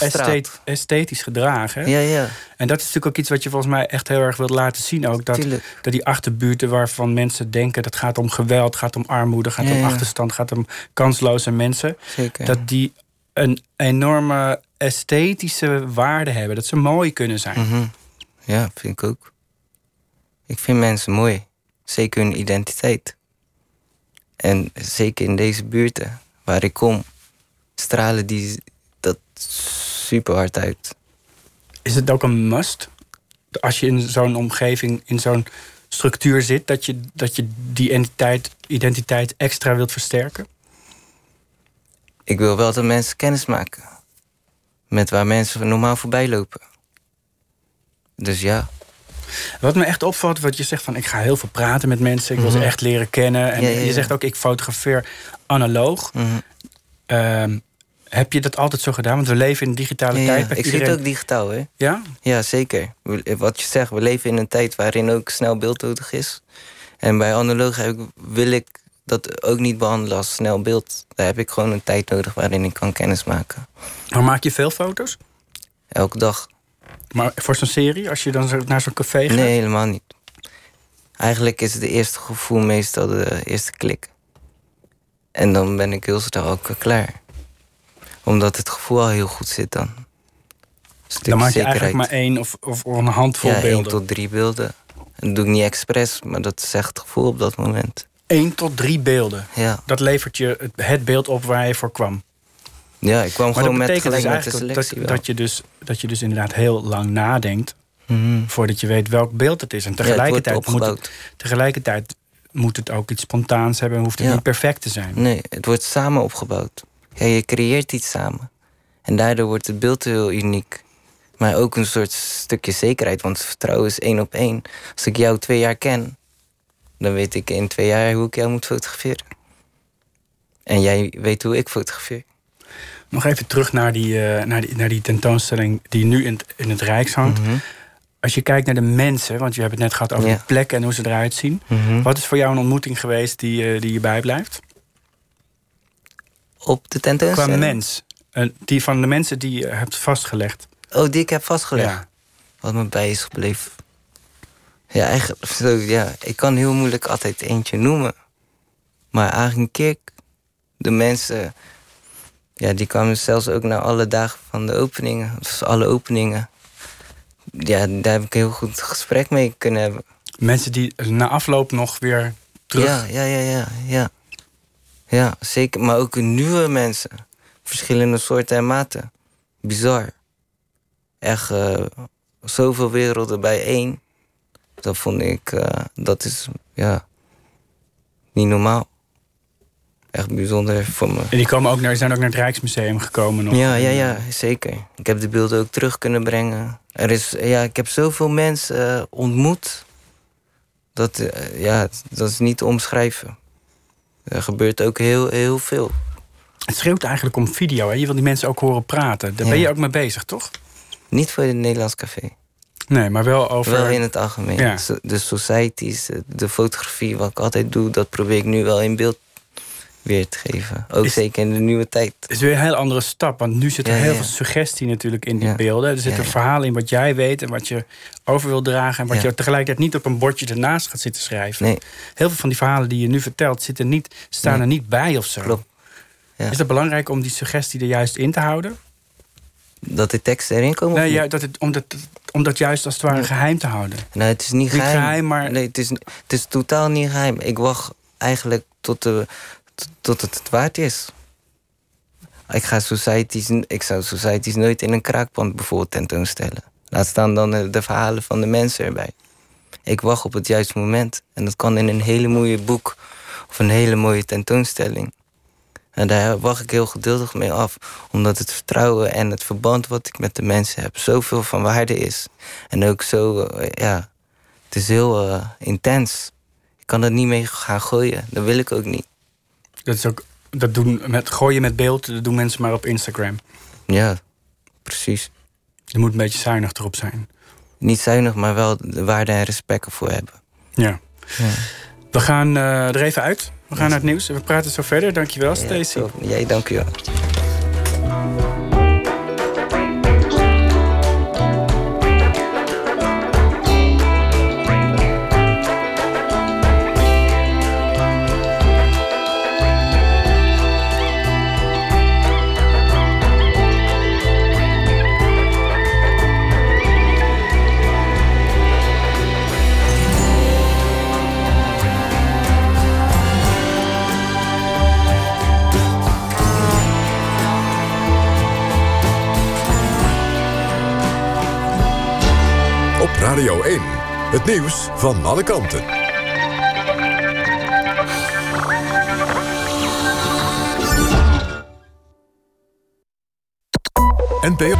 esthetisch gedragen. Ja, ja. En dat is natuurlijk ook iets wat je volgens mij echt heel erg wilt laten zien. Ook dat, dat die achterbuurten waarvan mensen denken dat gaat om geweld, gaat om armoede, gaat om achterstand, gaat om kansloze mensen. Zeker. Dat die een enorme esthetische waarde hebben. Dat ze mooi kunnen zijn. Mhm. Ja, vind ik ook. Ik vind mensen mooi. Zeker hun identiteit. En zeker in deze buurten waar ik kom, stralen die super hard uit. Is het ook een must? Als je in zo'n omgeving, in zo'n structuur zit, dat je, dat je die identiteit, identiteit extra wilt versterken? Ik wil wel dat mensen kennis maken met waar mensen normaal voorbij lopen. Dus ja. Wat me echt opvalt, wat je zegt van ik ga heel veel praten met mensen, ik wil ze mhm. echt leren kennen. En je zegt ook ik fotografeer analoog. Mm heb je dat altijd zo gedaan? Want we leven in een digitale ja, tijd. Ik Iedereen... zit ook digitaal, hè? Ja? Ja, zeker. Wat je zegt, we leven in een tijd waarin ook snel beeld nodig is. En bij analoog wil ik dat ook niet behandelen als snel beeld. Daar heb ik gewoon een tijd nodig waarin ik kan kennis maken. Maar maak je veel foto's? Elke dag. Maar voor zo'n serie, als je dan naar zo'n café gaat? Nee, helemaal niet. Eigenlijk is het eerste gevoel meestal de eerste klik. En dan ben ik heel snel ook klaar omdat het gevoel al heel goed zit dan. Dan maak je eigenlijk maar één of, of een handvol ja, beelden. één tot drie beelden. Dat doe ik niet expres, maar dat echt het gevoel op dat moment. Eén tot drie beelden? Ja. Dat levert je het beeld op waar je voor kwam? Ja, ik kwam gewoon met gelijk dus met de selectie dat, dat, je dus, dat je dus inderdaad heel lang nadenkt... Mhm. voordat je weet welk beeld het is. En tegelijkertijd, moet het, tegelijkertijd moet het ook iets spontaans hebben... en hoeft het niet perfect te zijn. Nee, het wordt samen opgebouwd. Ja, je creëert iets samen. En daardoor wordt het beeld heel uniek. Maar ook een soort stukje zekerheid, want vertrouwen is één op één. Als ik jou twee jaar ken, dan weet ik in twee jaar hoe ik jou moet fotograferen. En jij weet hoe ik fotografeer. Nog even terug naar die, uh, naar die, naar die tentoonstelling die nu in, in het Rijks hangt. Mhm. Als je kijkt naar de mensen, want je hebt het net gehad over de plekken en hoe ze eruit zien. Mhm. Wat is voor jou een ontmoeting geweest die, uh, die je bijblijft? Op de tentoonstelling? Qua mens. Die van de mensen die je hebt vastgelegd. Oh, die ik heb vastgelegd. Ja. Wat me bij is gebleven. Ja, eigenlijk, zo, ja, ik kan heel moeilijk altijd eentje noemen. Maar eigenlijk Kik, de mensen, ja, die kwamen zelfs ook naar alle dagen van de openingen. Dus alle openingen. Ja, daar heb ik een heel goed gesprek mee kunnen hebben. Mensen die na afloop nog weer terug... Ja, ja, ja, ja, ja. Ja, zeker. Maar ook nieuwe mensen. Verschillende soorten en maten. Bizar. Echt uh, zoveel werelden bijeen. Dat vond ik, uh, dat is, ja, niet normaal. Echt bijzonder voor me. En die komen ook naar, zijn ook naar het Rijksmuseum gekomen nog? Ja, ja, ja, zeker. Ik heb de beelden ook terug kunnen brengen. Er is, ja, ik heb zoveel mensen uh, ontmoet. Dat, ja, dat is niet te omschrijven. Er gebeurt ook heel, heel veel. Het schreeuwt eigenlijk om video. Hè? Je wil die mensen ook horen praten. Daar ja. ben je ook mee bezig, toch? Niet voor het Nederlands Café. Nee, maar wel over... Wel in het algemeen. Ja. De societies, de fotografie, wat ik altijd doe... dat probeer ik nu wel in beeld weer te geven. Ook is, zeker in de nieuwe tijd. Het is weer een heel andere stap. Want nu zit er Ja, heel ja. veel suggestie natuurlijk in die Ja. beelden. Er zit een verhaal in wat jij weet... en wat je over wil dragen... en wat je tegelijkertijd niet op een bordje ernaast gaat zitten schrijven. Nee, Heel veel van die verhalen die je nu vertelt... Zitten niet, staan Nee. er niet bij of zo. klopt. Ja. Is het belangrijk om die suggestie er juist in te houden? Dat de teksten erin komen? Nee, ja, dat het, om, dat, om dat juist als het ware geheim te houden. Nou, het is niet Niet geheim. geheim, maar- Nee, het is, het is totaal niet geheim. Ik wacht eigenlijk tot, de, tot, tot het waard is. Ik, ga societies, ik zou societies nooit in een kraakpand bijvoorbeeld tentoonstellen. Laat staan dan de, verhalen van de mensen erbij. Ik wacht op het juiste moment. En dat kan in een hele mooie boek of een hele mooie tentoonstelling. En daar wacht ik heel geduldig mee af. Omdat het vertrouwen en het verband wat ik met de mensen heb... zoveel van waarde is. En ook zo, eh, ja... Het is heel eh, intens. Ik kan er niet mee gaan gooien. Dat wil ik ook niet. Dat, is ook, dat doen met gooien met beeld, dat doen mensen maar op Instagram. Ja, precies. Je moet een beetje zuinig erop zijn. Niet zuinig, maar wel de waarde en respect ervoor hebben. Ja. Ja. We gaan eh, er even uit. We gaan naar het nieuws en we praten zo verder. Dankjewel, Ja, Stacey. Jij, dank je wel. Het nieuws van alle kanten. NPO.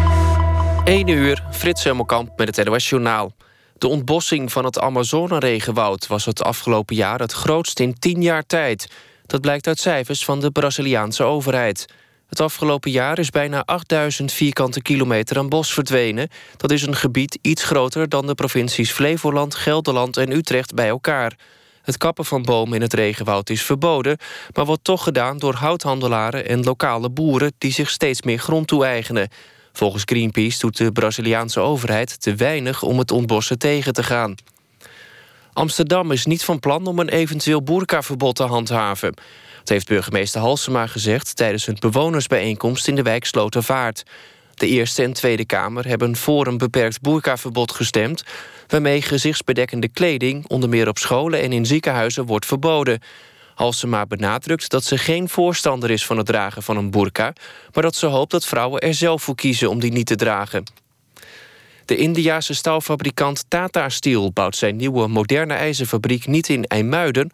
1 uur, Frits Hemelkamp met het NOS Journaal. De ontbossing van het Amazone-regenwoud was het afgelopen jaar het grootst in 10 jaar tijd. Dat blijkt uit cijfers van de Braziliaanse overheid. Het afgelopen jaar is bijna 8000 vierkante kilometer aan bos verdwenen. Dat is een gebied iets groter dan de provincies Flevoland, Gelderland en Utrecht bij elkaar. Het kappen van bomen in het regenwoud is verboden... maar wordt toch gedaan door houthandelaren en lokale boeren... die zich steeds meer grond toe-eigenen. Volgens Greenpeace doet de Braziliaanse overheid te weinig... om het ontbossen tegen te gaan. Amsterdam is niet van plan om een eventueel boerkaverbod te handhaven. Dat heeft burgemeester Halsema gezegd... tijdens een bewonersbijeenkomst in de wijk Slotervaart. De Eerste en Tweede Kamer hebben voor een beperkt boerkaverbod gestemd... waarmee gezichtsbedekkende kleding, onder meer op scholen en in ziekenhuizen, wordt verboden. Halsema benadrukt dat ze geen voorstander is van het dragen van een burka... maar dat ze hoopt dat vrouwen er zelf voor kiezen om die niet te dragen. De Indiase staalfabrikant Tata Steel bouwt zijn nieuwe moderne ijzerfabriek niet in IJmuiden,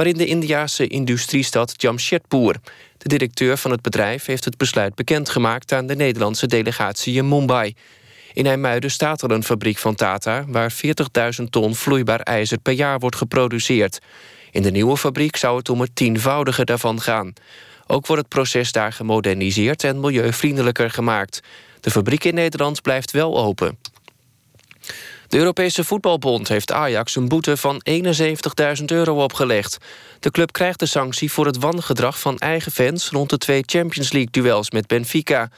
maar in de Indiase industriestad Jamshedpur. De directeur van het bedrijf heeft het besluit bekendgemaakt aan de Nederlandse delegatie in Mumbai. In IJmuiden staat er een fabriek van Tata waar 40.000 ton vloeibaar ijzer per jaar wordt geproduceerd. In de nieuwe fabriek zou het om het tienvoudige daarvan gaan. Ook wordt het proces daar gemoderniseerd en milieuvriendelijker gemaakt. De fabriek in Nederland blijft wel open. De Europese Voetbalbond heeft Ajax een boete van 71.000 euro opgelegd. De club krijgt de sanctie voor het wangedrag van eigen fans... rond de twee Champions League-duels met Benfica.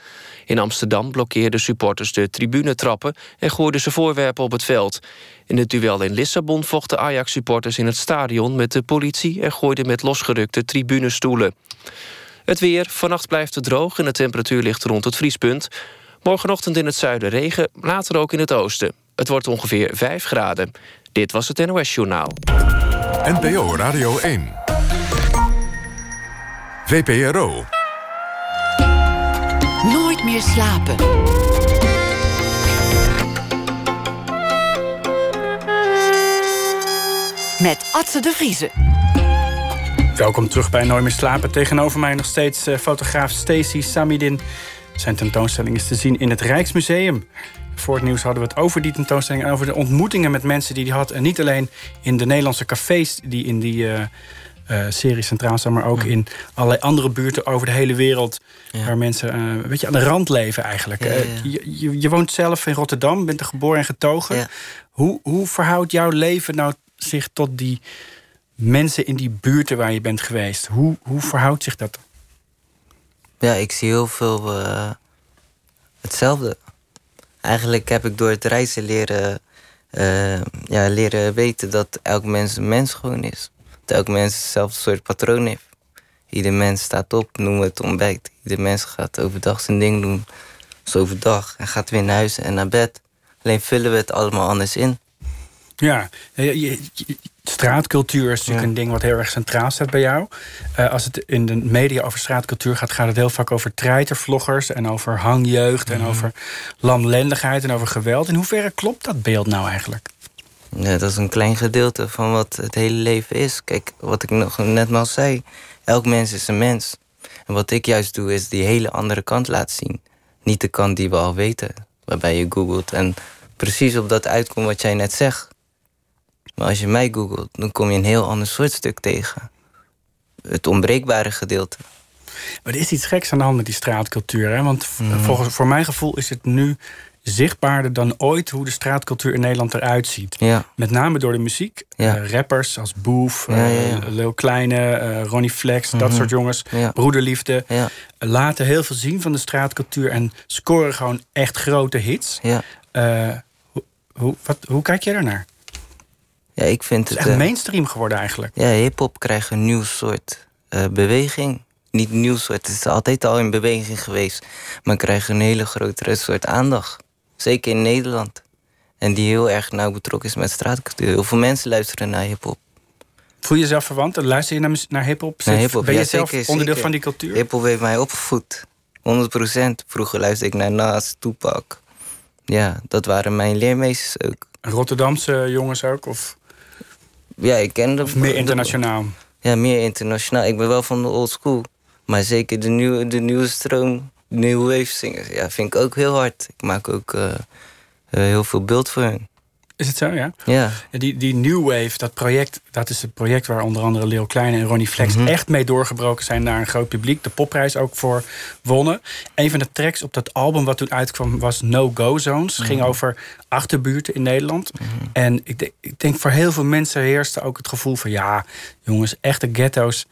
In Amsterdam blokkeerden supporters de tribunetrappen... en gooiden ze voorwerpen op het veld. In het duel in Lissabon vochten Ajax-supporters in het stadion... met de politie en gooiden met losgerukte tribunestoelen. Het weer. Vannacht blijft het droog en de temperatuur ligt rond het vriespunt. Morgenochtend in het zuiden regen, later ook in het oosten. Het wordt ongeveer 5 graden. Dit was het NOS Journaal. NPO Radio 1. VPRO. Nooit meer slapen. Met Atze de Vriezen. Welkom terug bij Nooit meer slapen. Tegenover mij nog steeds eh, fotograaf Stacy Samidin. Zijn tentoonstelling is te zien in het Rijksmuseum. Voor het nieuws hadden we het over die tentoonstelling... en over de ontmoetingen met mensen die hij had. En niet alleen in de Nederlandse cafés die in die uh, uh, serie centraal staan... maar ook in allerlei andere buurten over de hele wereld... Ja. waar mensen uh, weet je, aan de rand leven eigenlijk. Ja. Je, je, je, woont zelf in Rotterdam, bent er geboren en getogen. Hoe, hoe verhoudt jouw leven nou zich tot die mensen in die buurten waar je bent geweest? Hoe, hoe verhoudt zich dat? Ja, ik zie heel veel hetzelfde. Eigenlijk heb ik door het reizen leren, uh, ja, leren weten dat elk mens een mens gewoon is. Dat elk mens hetzelfde soort patroon heeft. Ieder mens staat op, noem het ontbijt. Ieder mens gaat overdag zijn ding doen. Dus overdag en gaat weer naar huis en naar bed. Alleen vullen we het allemaal anders in. Ja, je, straatcultuur is natuurlijk Ja. een ding wat heel erg centraal staat bij jou. Uh, als het in de media over straatcultuur gaat, gaat het heel vaak over treitervloggers en over hangjeugd en over lamlendigheid en over geweld. In hoeverre klopt dat beeld nou eigenlijk? Ja, dat is een klein gedeelte van wat het hele leven is. Kijk, wat ik nog net maar zei. Elk mens is een mens. En wat ik juist doe, is die hele andere kant laten zien. Niet de kant die we al weten. Waarbij je googelt en precies op dat uitkomt wat jij net zegt. Maar als je mij googelt, dan kom je een heel ander soort stuk tegen. Het onbreekbare gedeelte. Maar er is iets geks aan de hand met die straatcultuur. Hè? Want Mhm. volgens, voor mijn gevoel is het nu zichtbaarder dan ooit hoe de straatcultuur in Nederland eruit ziet. Ja, Met name door de muziek. Ja. Eh, rappers als Boef, Ja, eh, Lil Kleine, eh, Ronnie Flex, dat Mhm. soort jongens. Broederliefde. ja, Laten heel veel zien van de straatcultuur en scoren gewoon echt grote hits. ja. Hoe, wat, hoe kijk je daarnaar? Ja, ik vind Het is echt eh, mainstream geworden eigenlijk. Ja, hip-hop krijgt een nieuw soort eh, beweging. Niet nieuw soort, het is altijd al in beweging geweest. Maar krijgt een hele grotere soort aandacht. Zeker in Nederland. En die heel erg nauw betrokken is met straatcultuur. Heel veel mensen luisteren naar hip-hop. Voel je jezelf verwant? Luister je naar, naar hip-hop? Hip-hop, Ben je ja, zelf zeker, onderdeel zeker. van die cultuur? Hip-hop heeft mij opgevoed. 100%. Vroeger luisterde ik naar Nas, Tupac. Ja, dat waren mijn leermeesters ook. Rotterdamse jongens ook? Of, Ja, ik kende... of meer internationaal? Ja, meer internationaal. Ik ben wel van de old school. Maar zeker de nieuwe, de nieuwe stroom, new wave zingers. Ja, vind ik ook heel hard. Ik maak ook eh, eh, heel veel beeld voor hen. Is het zo, ja? Ja, Die, die New Wave, dat project, dat is het project waar onder andere Leo Kleine en Ronnie Flex Mhm. echt mee doorgebroken zijn naar een groot publiek. De popprijs ook voor wonnen. Een van de tracks op dat album wat toen uitkwam was No Go Zones. Mhm. Ging over achterbuurten in Nederland. En ik, denk- ik denk voor heel veel mensen heerste ook het gevoel van ja, jongens, echte ghetto's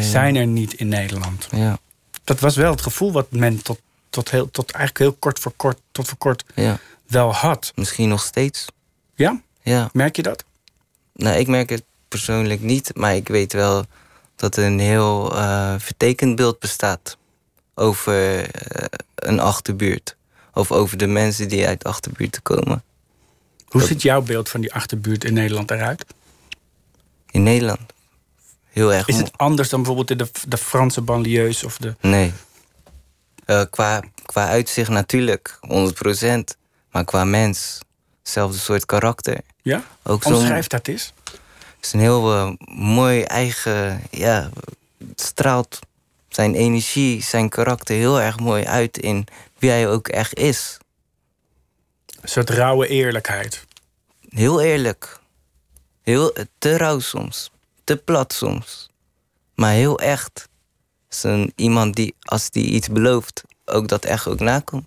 zijn er niet in Nederland. Ja, Dat was wel het gevoel wat men tot, tot, heel, tot eigenlijk heel kort voor kort, tot voor kort ja. wel had. Misschien nog steeds. Ja, Ja. merk je dat? Nou, ik merk het persoonlijk niet. Maar ik weet wel dat er een heel eh, vertekend beeld bestaat. Over eh, een achterbuurt. Of over de mensen die uit achterbuurten komen. Hoe Dat- ziet jouw beeld van die achterbuurt in Nederland eruit? In Nederland. Heel erg Is het anders dan bijvoorbeeld in de, de Franse banlieues of de. Nee. Eh, qua, qua uitzicht natuurlijk, 100%. Maar qua mens, hetzelfde soort karakter. Ja? Ook Omschrijf dat eens. is een heel eh, mooi eigen, ja, het straalt zijn energie, zijn karakter heel erg mooi uit in wie hij ook echt is. Een soort rauwe eerlijkheid. Heel eerlijk. Heel, te rauw soms. Te plat soms. Maar heel echt. is een, iemand die, als die iets belooft, ook dat echt ook nakomt.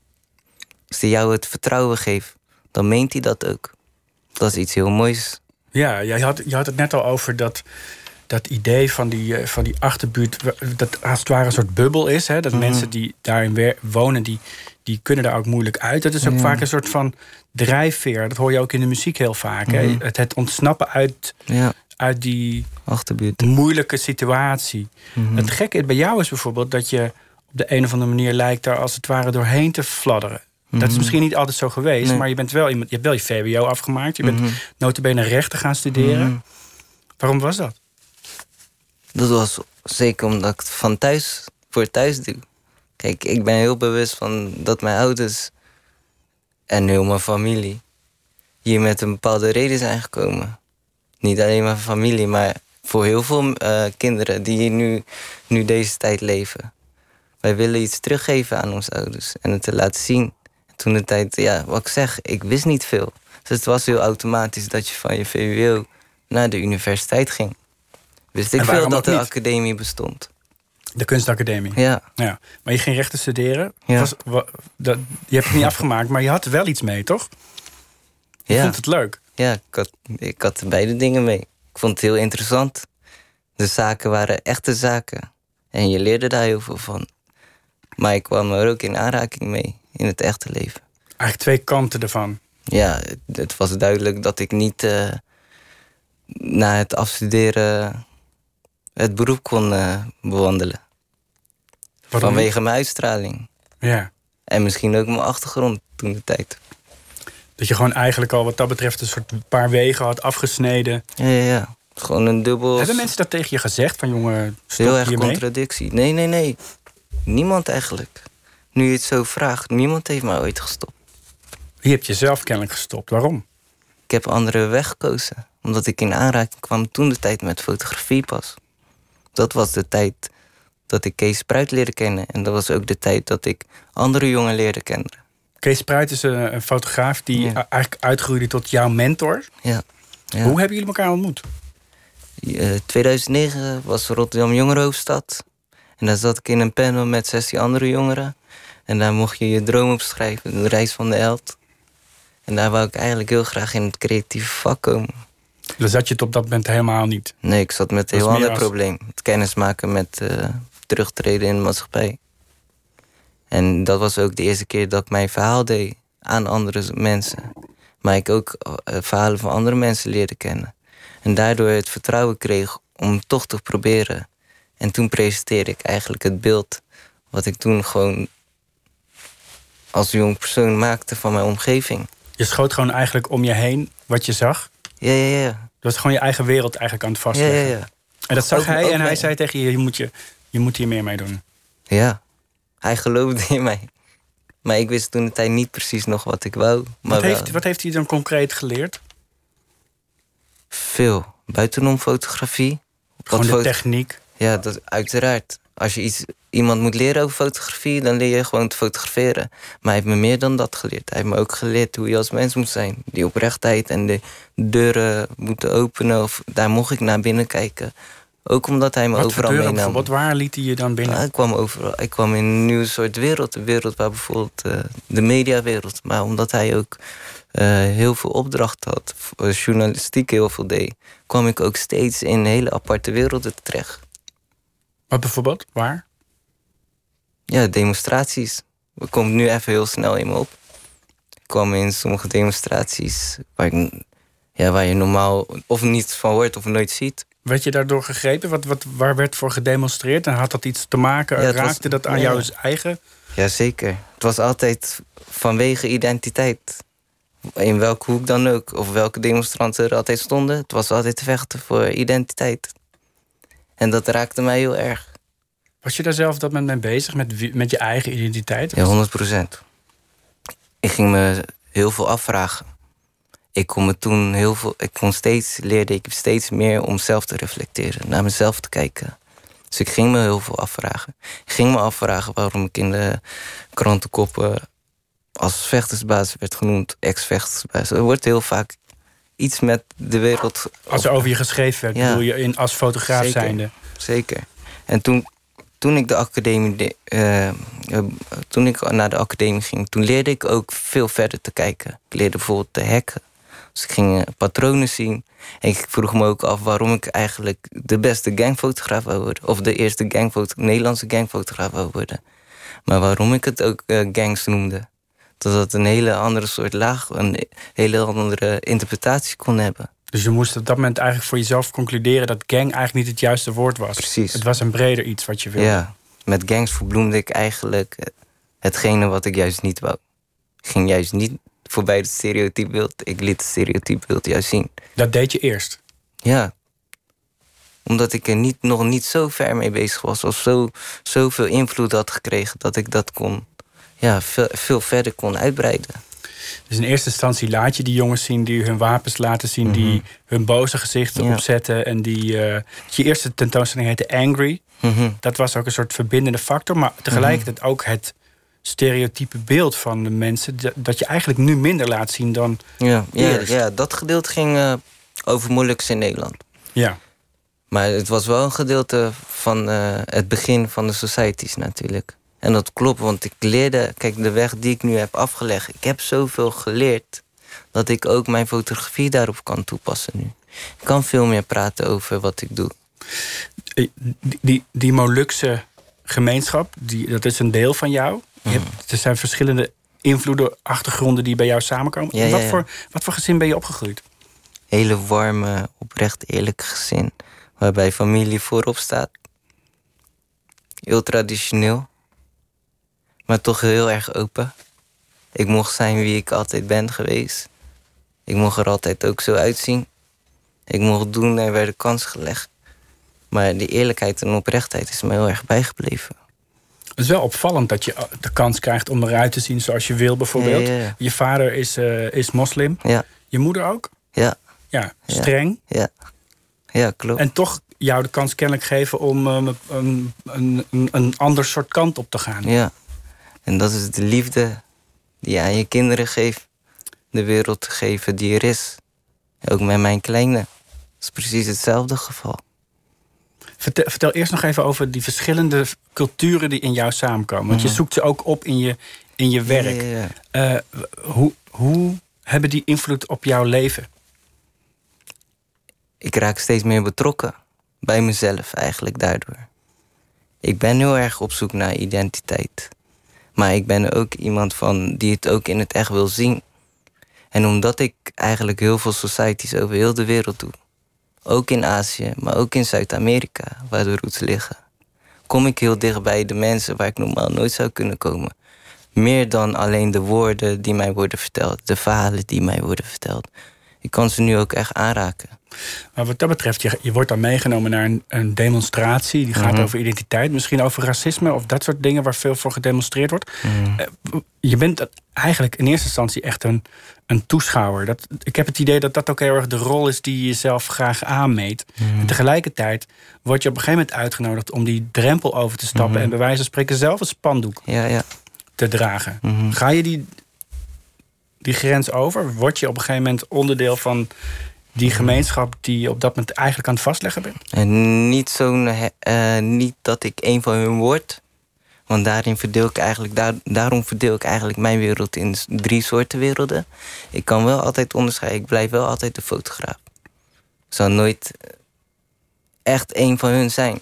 Als hij jou het vertrouwen geeft, dan meent hij dat ook. Dat is iets heel moois. Ja, je had, je had het net al over dat, dat idee van die, eh, van die achterbuurt... dat als het ware een soort bubbel is. Hè? Dat Mhm. mensen die daarin wer- wonen, die, die kunnen daar ook moeilijk uit. Dat is ook vaak een soort van drijfveer. Dat hoor je ook in de muziek heel vaak. hè? Mhm. Het, het ontsnappen uit, Ja, uit die achterbuurt. moeilijke situatie. Mhm. Het gekke bij jou is bijvoorbeeld dat je op de een of andere manier lijkt daar als het ware doorheen te fladderen. Dat is Mhm. misschien niet altijd zo geweest, Nee. maar je bent wel iemand. Je hebt wel je VWO afgemaakt. Je bent Mhm. notabene rechten gaan studeren. Mhm. Waarom was dat? Dat was zeker omdat ik het van thuis voor thuis doe. Kijk, ik ben heel bewust van dat mijn ouders en heel mijn familie hier met een bepaalde reden zijn gekomen. Niet alleen mijn familie, maar voor heel veel eh, kinderen die hier nu, nu deze tijd leven. Wij willen iets teruggeven aan onze ouders en het te laten zien. Toen de tijd, ja, wat ik zeg, ik wist niet veel. Dus het was heel automatisch dat je van je VWO naar de universiteit ging. Wist ik veel dat de academie bestond. De kunstacademie. Ja, Ja. Maar je ging rechten studeren. Ja. Was, wa- dat, je hebt het niet <laughs> afgemaakt, maar je had wel iets mee, toch? Je ja. vond het leuk. ja ik, had, ik had beide dingen mee. Ik vond het heel interessant. De zaken waren echte zaken. En je leerde daar heel veel van. Maar ik kwam er ook in aanraking mee in het echte leven. Eigenlijk twee kanten ervan. Ja, het, het was duidelijk dat ik niet eh, na het afstuderen het beroep kon eh, bewandelen. Waarom Vanwege mijn uitstraling. Ja. En misschien ook mijn achtergrond toen de tijd. Dat je gewoon eigenlijk al wat dat betreft een soort paar wegen had afgesneden. Ja, ja, ja. Gewoon een dubbel. Hebben mensen dat tegen je gezegd? Van jongen, Heel erg contradictie. Nee, nee, nee. Niemand eigenlijk. Nu je het zo vraagt, niemand heeft mij ooit gestopt. Je hebt jezelf kennelijk gestopt. Waarom? Ik heb andere weg gekozen. Omdat ik in aanraking kwam toen de tijd met fotografie pas. Dat was de tijd dat ik Kees Spruit leerde kennen. En dat was ook de tijd dat ik andere jongen leerde kennen. Kees Spruit is een, fotograaf die Ja. eigenlijk uitgroeide tot jouw mentor. Ja. ja. Hoe hebben jullie elkaar ontmoet? Eh, 2009 was Rotterdam Jongerenhoofdstad. En daar zat ik in een panel met 16 andere jongeren. En daar mocht je je droom opschrijven, de reis van de held. En daar wou ik eigenlijk heel graag in het creatieve vak komen. Dan zat je het op dat moment helemaal niet. Nee, ik zat met een heel ander als- probleem. Het kennismaken met eh, terugtreden in de maatschappij. En dat was ook de eerste keer dat ik mijn verhaal deed aan andere mensen. Maar ik ook eh, verhalen van andere mensen leerde kennen. En daardoor het vertrouwen kreeg om toch te proberen. En toen presenteerde ik eigenlijk het beeld wat ik toen gewoon als jong persoon maakte van mijn omgeving. Je schoot gewoon eigenlijk om je heen wat je zag. Ja, ja, ja. Dat was gewoon je eigen wereld eigenlijk aan het Ja, vastleggen. ja, ja. En dat zag Ook- hij ook en hij zei tegen je, je moet, je, je moet hier meer mee doen. Ja, hij geloofde in mij. Maar ik wist toen de tijd niet precies nog wat ik wou. Maar Wat heeft, wat heeft hij dan concreet geleerd? veel. Buitenom fotografie. Gewoon de techniek. Ja, dat, uiteraard. Als je iets, iemand moet leren over fotografie, dan leer je gewoon te fotograferen. Maar hij heeft me meer dan dat geleerd. Hij heeft me ook geleerd hoe je als mens moet zijn. Die oprechtheid en de deuren moeten openen. Of daar mocht ik naar binnen kijken. Ook omdat hij me Wat overal deuren meenam. bijvoorbeeld? Waar liet hij je dan binnen? Ja, ik kwam overal. Ik kwam in een nieuwe soort wereld. Een wereld waar bijvoorbeeld eh, de mediawereld. Maar omdat hij ook eh, heel veel opdrachten had, voor journalistiek heel veel deed, kwam ik ook steeds in hele aparte werelden terecht. Wat bijvoorbeeld? Waar? Ja, demonstraties. Dat komt nu even heel snel in me op. Ik kwam in sommige demonstraties waar, ik, ja, waar je normaal of niets van hoort of nooit ziet. Werd je daardoor gegrepen? Wat, wat, waar werd voor gedemonstreerd? En had dat iets te maken? Ja, het was- raakte dat aan ja. jouw eigen? Jazeker. Het was altijd vanwege identiteit. In welke hoek dan ook. Of welke demonstranten er altijd stonden. Het was altijd te vechten voor identiteit. En dat raakte mij heel erg. Was je daar zelf dat moment mee bezig? Met, met je eigen identiteit? Ja, 100 procent. Ik ging me heel veel afvragen. Ik kon me toen heel veel. Ik kon steeds, leerde ik steeds meer om zelf te reflecteren, naar mezelf te kijken. Dus ik ging me heel veel afvragen. Ik ging me afvragen waarom ik in de krantenkoppen als vechtersbaas werd genoemd, ex-vechtersbaas. Er wordt heel vaak iets met de wereld. Als er over je geschreven werd, Ja. bedoel je in, als fotograaf Zeker. zijnde? Zeker. En toen, toen ik de academie de- eh, eh, toen ik naar de academie ging, toen leerde ik ook veel verder te kijken. Ik leerde bijvoorbeeld te hacken. Dus ik ging eh, patronen zien. En ik vroeg me ook af waarom ik eigenlijk de beste gangfotograaf wou worden. Of de eerste gangfoto Nederlandse gangfotograaf wou worden. Maar waarom ik het ook gangs noemde. Dat dat een hele andere soort laag, een hele andere interpretatie kon hebben. Dus je moest op dat moment eigenlijk voor jezelf concluderen dat gang eigenlijk niet het juiste woord was. Precies. Het was een breder iets wat je wilde. Ja, met gangs verbloemde ik eigenlijk eh, hetgene wat ik juist niet wou. Ik ging juist niet voorbij het stereotypebeeld. Ik liet het stereotypebeeld juist zien. Dat deed je eerst. Ja. Omdat ik er niet, nog niet zo ver mee bezig was. Of zo, zoveel invloed had gekregen dat ik dat kon, ja, veel, veel verder kon uitbreiden. Dus in eerste instantie laat je die jongens zien die hun wapens laten zien, die hun boze gezichten Ja. opzetten. En die. eh, je eerste tentoonstelling heette Angry. Mhm. Dat was ook een soort verbindende factor, maar tegelijkertijd ook het stereotype beeld van de mensen. dat- je eigenlijk nu minder laat zien dan. Ja, ja, ja, dat gedeelte ging eh, over moeilijks in Nederland. Ja. Maar het was wel een gedeelte van eh, het begin van de societies natuurlijk. En dat klopt, want ik leerde, kijk, de weg die ik nu heb afgelegd, ik heb zoveel geleerd dat ik ook mijn fotografie daarop kan toepassen nu. Ik kan veel meer praten over wat ik doe. Eh, Die, die, die Molukse gemeenschap, die, dat is een deel van jou. Je Mhm. hebt, er zijn verschillende invloeden, achtergronden die bij jou samenkomen. Ja, ja, wat. Voor, wat voor gezin ben je opgegroeid? Hele warme, oprecht eerlijk gezin, waarbij familie voorop staat. Heel traditioneel, maar toch heel erg open. Ik mocht zijn wie ik altijd ben geweest. Ik mocht er altijd ook zo uitzien. Ik mocht doen, er werd een kans gelegd. Maar die eerlijkheid en oprechtheid is me heel erg bijgebleven. Het is wel opvallend dat je de kans krijgt om eruit te zien zoals je wil, bijvoorbeeld. Ja, ja, ja. Je vader is, eh, is moslim. Ja, Je moeder ook? ja, Ja, streng. ja. Ja, klopt. En toch jou de kans kennelijk geven om eh, een, een, een, een ander soort kant op te gaan. Ja. En dat is de liefde die je aan je kinderen geeft. De wereld te geven die er is. Ook met mijn kleine. Dat is precies hetzelfde geval. Vertel, vertel eerst nog even over die verschillende culturen die in jou samenkomen. Want je zoekt ze ook op in je, in je werk. Ja, ja, ja. Eh, hoe, hoe hebben die invloed op jouw leven? Ik raak steeds meer betrokken. Bij mezelf eigenlijk daardoor. Ik ben heel erg op zoek naar identiteit. Maar ik ben ook iemand van die het ook in het echt wil zien. En omdat ik eigenlijk heel veel societies over heel de wereld doe. Ook in Azië, maar ook in Zuid-Amerika, waar de roots liggen. Kom ik heel dicht bij de mensen waar ik normaal nooit zou kunnen komen. Meer dan alleen de woorden die mij worden verteld, de verhalen die mij worden verteld. Ik kan ze nu ook echt aanraken. Maar wat dat betreft, je, je wordt dan meegenomen naar een, een demonstratie. Die gaat Mhm. over identiteit, misschien over racisme of dat soort dingen waar veel voor gedemonstreerd wordt. Eh, Je bent eigenlijk in eerste instantie echt een, een toeschouwer. Dat, ik heb het idee dat dat ook heel erg de rol is die je jezelf graag aanmeet. En tegelijkertijd word je op een gegeven moment uitgenodigd om die drempel over te stappen en bij wijze van spreken zelf een spandoek Ja, ja. te dragen. Mhm. Ga je die, die grens over? Word je op een gegeven moment onderdeel van die gemeenschap die je op dat moment eigenlijk aan het vastleggen bent? En niet, zo'n, eh, niet dat ik een van hun word. Want daarin verdeel ik eigenlijk, daar, daarom verdeel ik eigenlijk mijn wereld in drie soorten werelden. Ik kan wel altijd onderscheiden. Ik blijf wel altijd de fotograaf. Ik zal nooit echt een van hun zijn.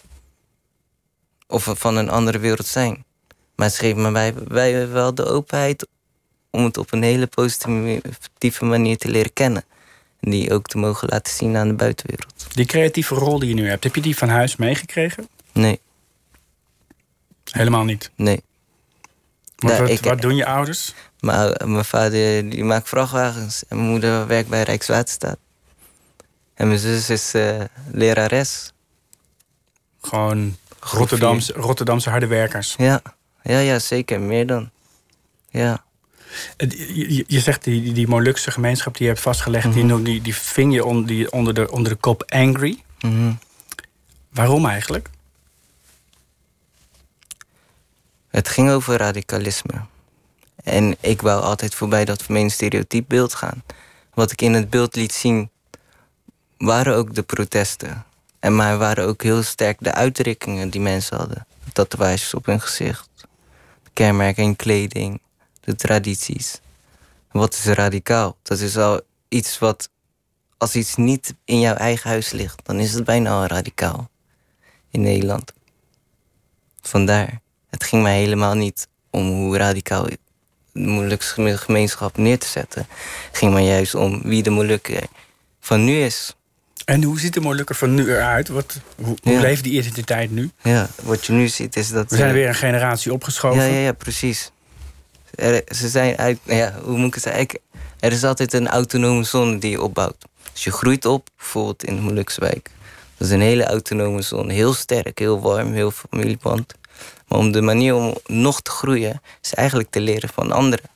Of van een andere wereld zijn. Maar ze geven me bij, bij wel de openheid om het op een hele positieve manier te leren kennen. En die ook te mogen laten zien aan de buitenwereld. Die creatieve rol die je nu hebt, heb je die van huis meegekregen? Nee, Helemaal niet. nee. Wat, Nee, wat, ik- wat doen je ouders? Maar mijn vader die maakt vrachtwagens en mijn moeder werkt bij Rijkswaterstaat. En mijn zus is eh, lerares. Gewoon Rotterdamse, Rotterdamse harde werkers. Ja. ja, ja, zeker. Meer dan. Ja. Je, zegt die, die, Molukse gemeenschap die je hebt vastgelegd, die, noem- die, die ving je on- die onder, de, onder de kop angry. Mhm. Waarom eigenlijk? Het ging over radicalisme. En ik wou altijd voorbij dat main stereotyp beeld gaan. Wat ik in het beeld liet zien, waren ook de protesten. En maar waren ook heel sterk de uitdrukkingen die mensen hadden. Tatoeages op hun gezicht. Kenmerken in kleding. De tradities. Wat is radicaal? Dat is al iets wat. Als iets niet in jouw eigen huis ligt, dan is het bijna al radicaal. In Nederland. Vandaar. Het ging mij helemaal niet om hoe radicaal de Molukse gemeenschap neer te zetten. Het ging mij juist om wie de Molukker van nu is. En hoe ziet de Molukker van nu eruit? Wat, hoe, hoe Ja. leeft die identiteit nu? Ja, wat je nu ziet is dat. We zijn eh, weer een generatie opgeschoven. Ja, ja, ja, precies. Er, ze zijn uit, nou ja, hoe moet ik het zeggen? Er is altijd een autonome zone die je opbouwt. Dus je groeit op, bijvoorbeeld in de Molukse wijk. Dat is een hele autonome zone. Heel sterk, heel warm, heel familieband. Maar om de manier om nog te groeien, is eigenlijk te leren van anderen.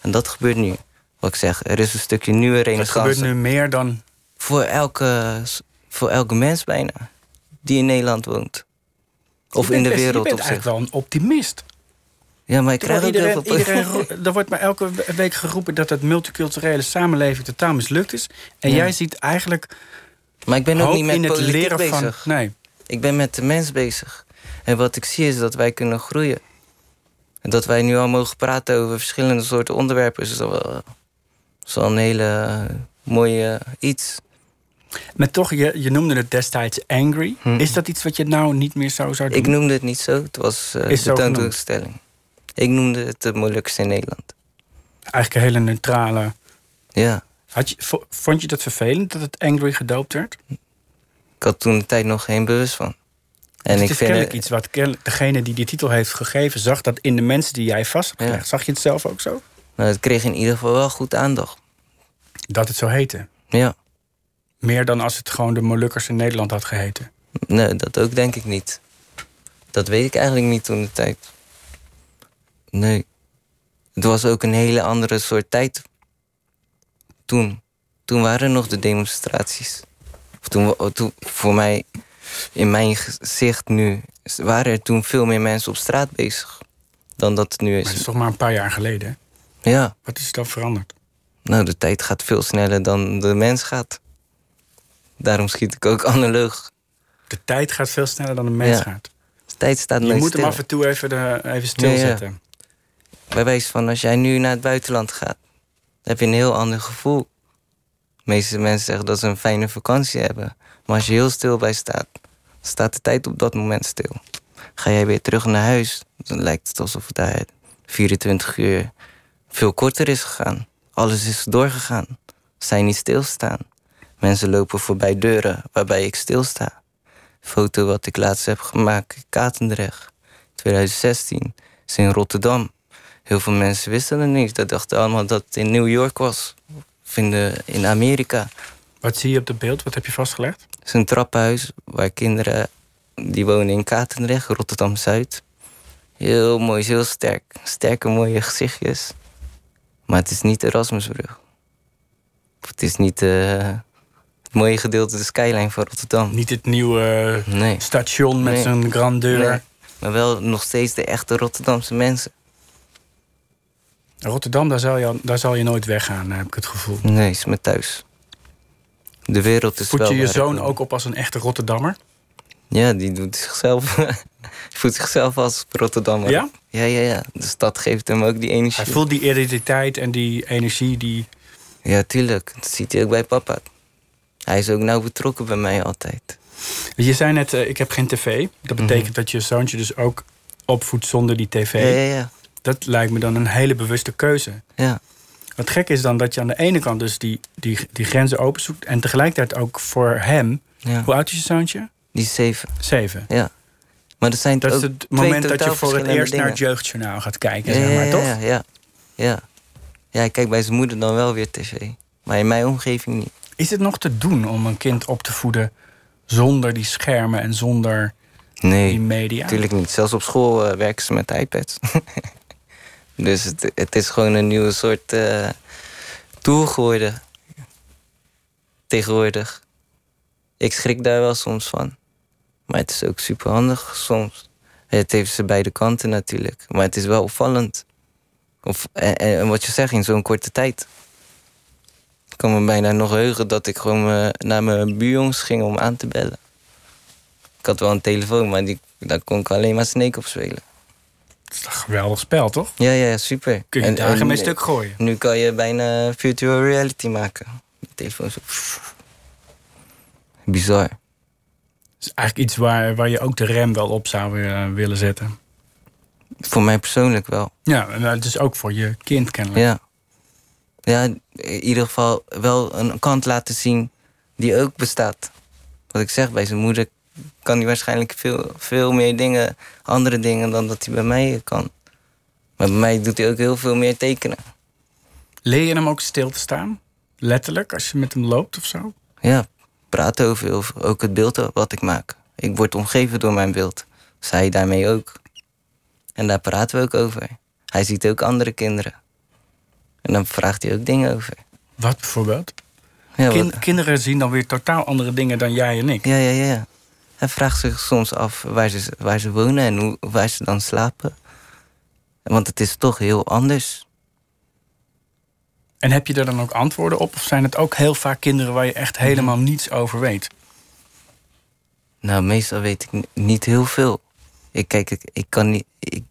En dat gebeurt nu. Wat ik zeg, er is een stukje nieuwe renaissance. gebeurt nu meer dan... Voor elke, voor elke mens bijna. Die in Nederland woont. Of in de wereld Je op bent zich. eigenlijk wel een optimist. Ja, maar ik krijg ook iedereen, heel veel... iedereen er wordt maar elke week geroepen dat het multiculturele samenleving totaal mislukt is. En Ja. jij ziet eigenlijk Maar ik ben ook niet met het leren bezig. van... Nee. Ik ben met de mens bezig. En wat ik zie is dat wij kunnen groeien. En dat wij nu al mogen praten over verschillende soorten onderwerpen... is wel, is wel een hele mooie iets. Maar toch, je, je noemde het destijds angry. Hm. Is dat iets wat je nou niet meer zo zou doen? Ik noemde het niet zo, het was Is de tentoonstelling. Ik noemde het de Molukkers in Nederland. Eigenlijk een hele neutrale... Ja, Had je, vo- vond je dat vervelend dat het angry gedoopt werd? ik had toen de tijd nog geen bewust van. En het ik is vind kennelijk het, iets wat degene die die titel heeft gegeven... zag dat in de mensen die jij vast hebt Ja. gelegd. Zag je het zelf ook zo? nou, het kreeg in ieder geval wel goed aandacht. Dat het zo heette. Ja, Meer dan als het gewoon de Molukkers in Nederland had geheten. nee, dat ook denk ik niet. Dat weet ik eigenlijk niet toen de tijd. Nee. Het was ook een hele andere soort tijd. Toen. Toen waren er nog de demonstraties. Of toen, toen, voor mij, in mijn gezicht nu, waren er toen veel meer mensen op straat bezig. Dan dat het nu Maar dat is is. toch maar een paar jaar geleden. hè? Ja, Wat is er dan veranderd? nou, de tijd gaat veel sneller dan de mens gaat. Daarom schiet ik ook <laughs> analoog. De tijd gaat veel sneller dan de mens Ja. gaat. De tijd staat Je moet hem af en toe even, de, even stilzetten. Bij wijze van als jij nu naar het buitenland gaat, heb je een heel ander gevoel. De meeste mensen zeggen dat ze een fijne vakantie hebben. Maar als je heel stil bij staat, staat de tijd op dat moment stil. Ga jij weer terug naar huis, dan lijkt het alsof het daar 24 uur veel korter is gegaan. Alles is doorgegaan. Zij niet stilstaan. Mensen lopen voorbij deuren waarbij ik stilsta. Foto wat ik laatst heb gemaakt Katendrecht, 2016, is in Rotterdam. Heel veel mensen wisten het niet. Dat dachten allemaal dat het in New York was. Of in, Amerika. Wat zie je op het beeld? Wat heb je vastgelegd? Het is een trappenhuis waar kinderen... die wonen in Katendrecht, Rotterdam-Zuid. Heel mooi, heel sterk. Sterke, mooie gezichtjes. Maar het is niet de Erasmusbrug. Het is niet eh, het mooie gedeelte, de skyline van Rotterdam. Niet het nieuwe Nee. station met Nee. zijn grandeur. Nee. Maar wel nog steeds de echte Rotterdamse mensen. Rotterdam, daar zal, je, daar zal je nooit weggaan, heb ik het gevoel. Nee, is me thuis. De wereld is Voed wel je je zoon ook op als een echte Rotterdammer? Ja, die doet zichzelf. <laughs> voelt zichzelf als Rotterdammer. Ja? Ja, ja, ja. De stad geeft hem ook die energie. Hij voelt die identiteit en die energie die... Ja, tuurlijk. Dat ziet hij ook bij papa. Hij is ook nauw betrokken bij mij altijd. Je zei net, eh, ik heb geen tv. Dat betekent dat je zoontje dus ook opvoedt zonder die tv. Mhm. Ja, ja, ja. Dat lijkt me dan een hele bewuste keuze. Ja, Wat gek is dan dat je aan de ene kant dus die, die, die grenzen openzoekt... en tegelijkertijd ook voor hem... ja. Hoe oud is je zoontje? Die is zeven. Zeven. Ja. Maar dat zijn Dat is het moment dat je voor het eerst naar het jeugdjournaal gaat kijken, Ja, zeg maar, ja, toch? Ja, ja, ja. Ja, hij kijkt bij zijn moeder dan wel weer tv. Maar in mijn omgeving niet. Is het nog te doen om een kind op te voeden zonder die schermen en zonder die Nee, media? natuurlijk niet. Zelfs op school eh, werken ze met iPads. <laughs> dus het, het is gewoon een nieuwe soort eh tool geworden. Tegenwoordig. Ik schrik daar wel soms van. Maar het is ook super handig soms. Het heeft ze beide kanten natuurlijk. Maar het is wel opvallend. Of, en, en wat je zegt, in zo'n korte tijd. Ik kan me bijna nog heugen dat ik gewoon eh, naar mijn buurjongens ging om aan te bellen. Ik had wel een telefoon, maar die, daar kon ik alleen maar Snake op spelen. Dat is een geweldig spel, toch? Ja, ja, super. Kun je En- dagen en mee stuk gooien. Nu kan je bijna virtual reality maken. Mijn telefoon zo... Bizar. Is eigenlijk iets waar, waar je ook de rem wel op zou eh, willen zetten. Voor mij persoonlijk wel. Ja, en het is ook voor je kind kennelijk. Ja. Ja, in ieder geval wel een kant laten zien die ook bestaat. Wat ik zeg, bij zijn moeder kan hij waarschijnlijk veel, veel meer dingen, andere dingen dan dat hij bij mij kan. Maar bij mij doet hij ook heel veel meer tekenen. Leer je hem ook stil te staan? Letterlijk, als je met hem loopt of zo? Ja, praten over, ook het beeld wat ik maak. Ik word omgeven door mijn beeld. Zij daarmee ook. En daar praten we ook over. Hij ziet ook andere kinderen. En dan vraagt hij ook dingen over. Wat bijvoorbeeld? Ja, kinderen zien dan weer totaal andere dingen dan jij en ik. ja, ja, ja. Hij vraagt zich soms af waar ze, waar ze wonen en hoe, waar ze dan slapen. Want het is toch heel anders. En heb je er dan ook antwoorden op? Of zijn het ook heel vaak kinderen waar je echt helemaal niets over weet? Nou, meestal weet ik ni- niet heel veel. Ik kijk, ik, ik kan niet. Ik,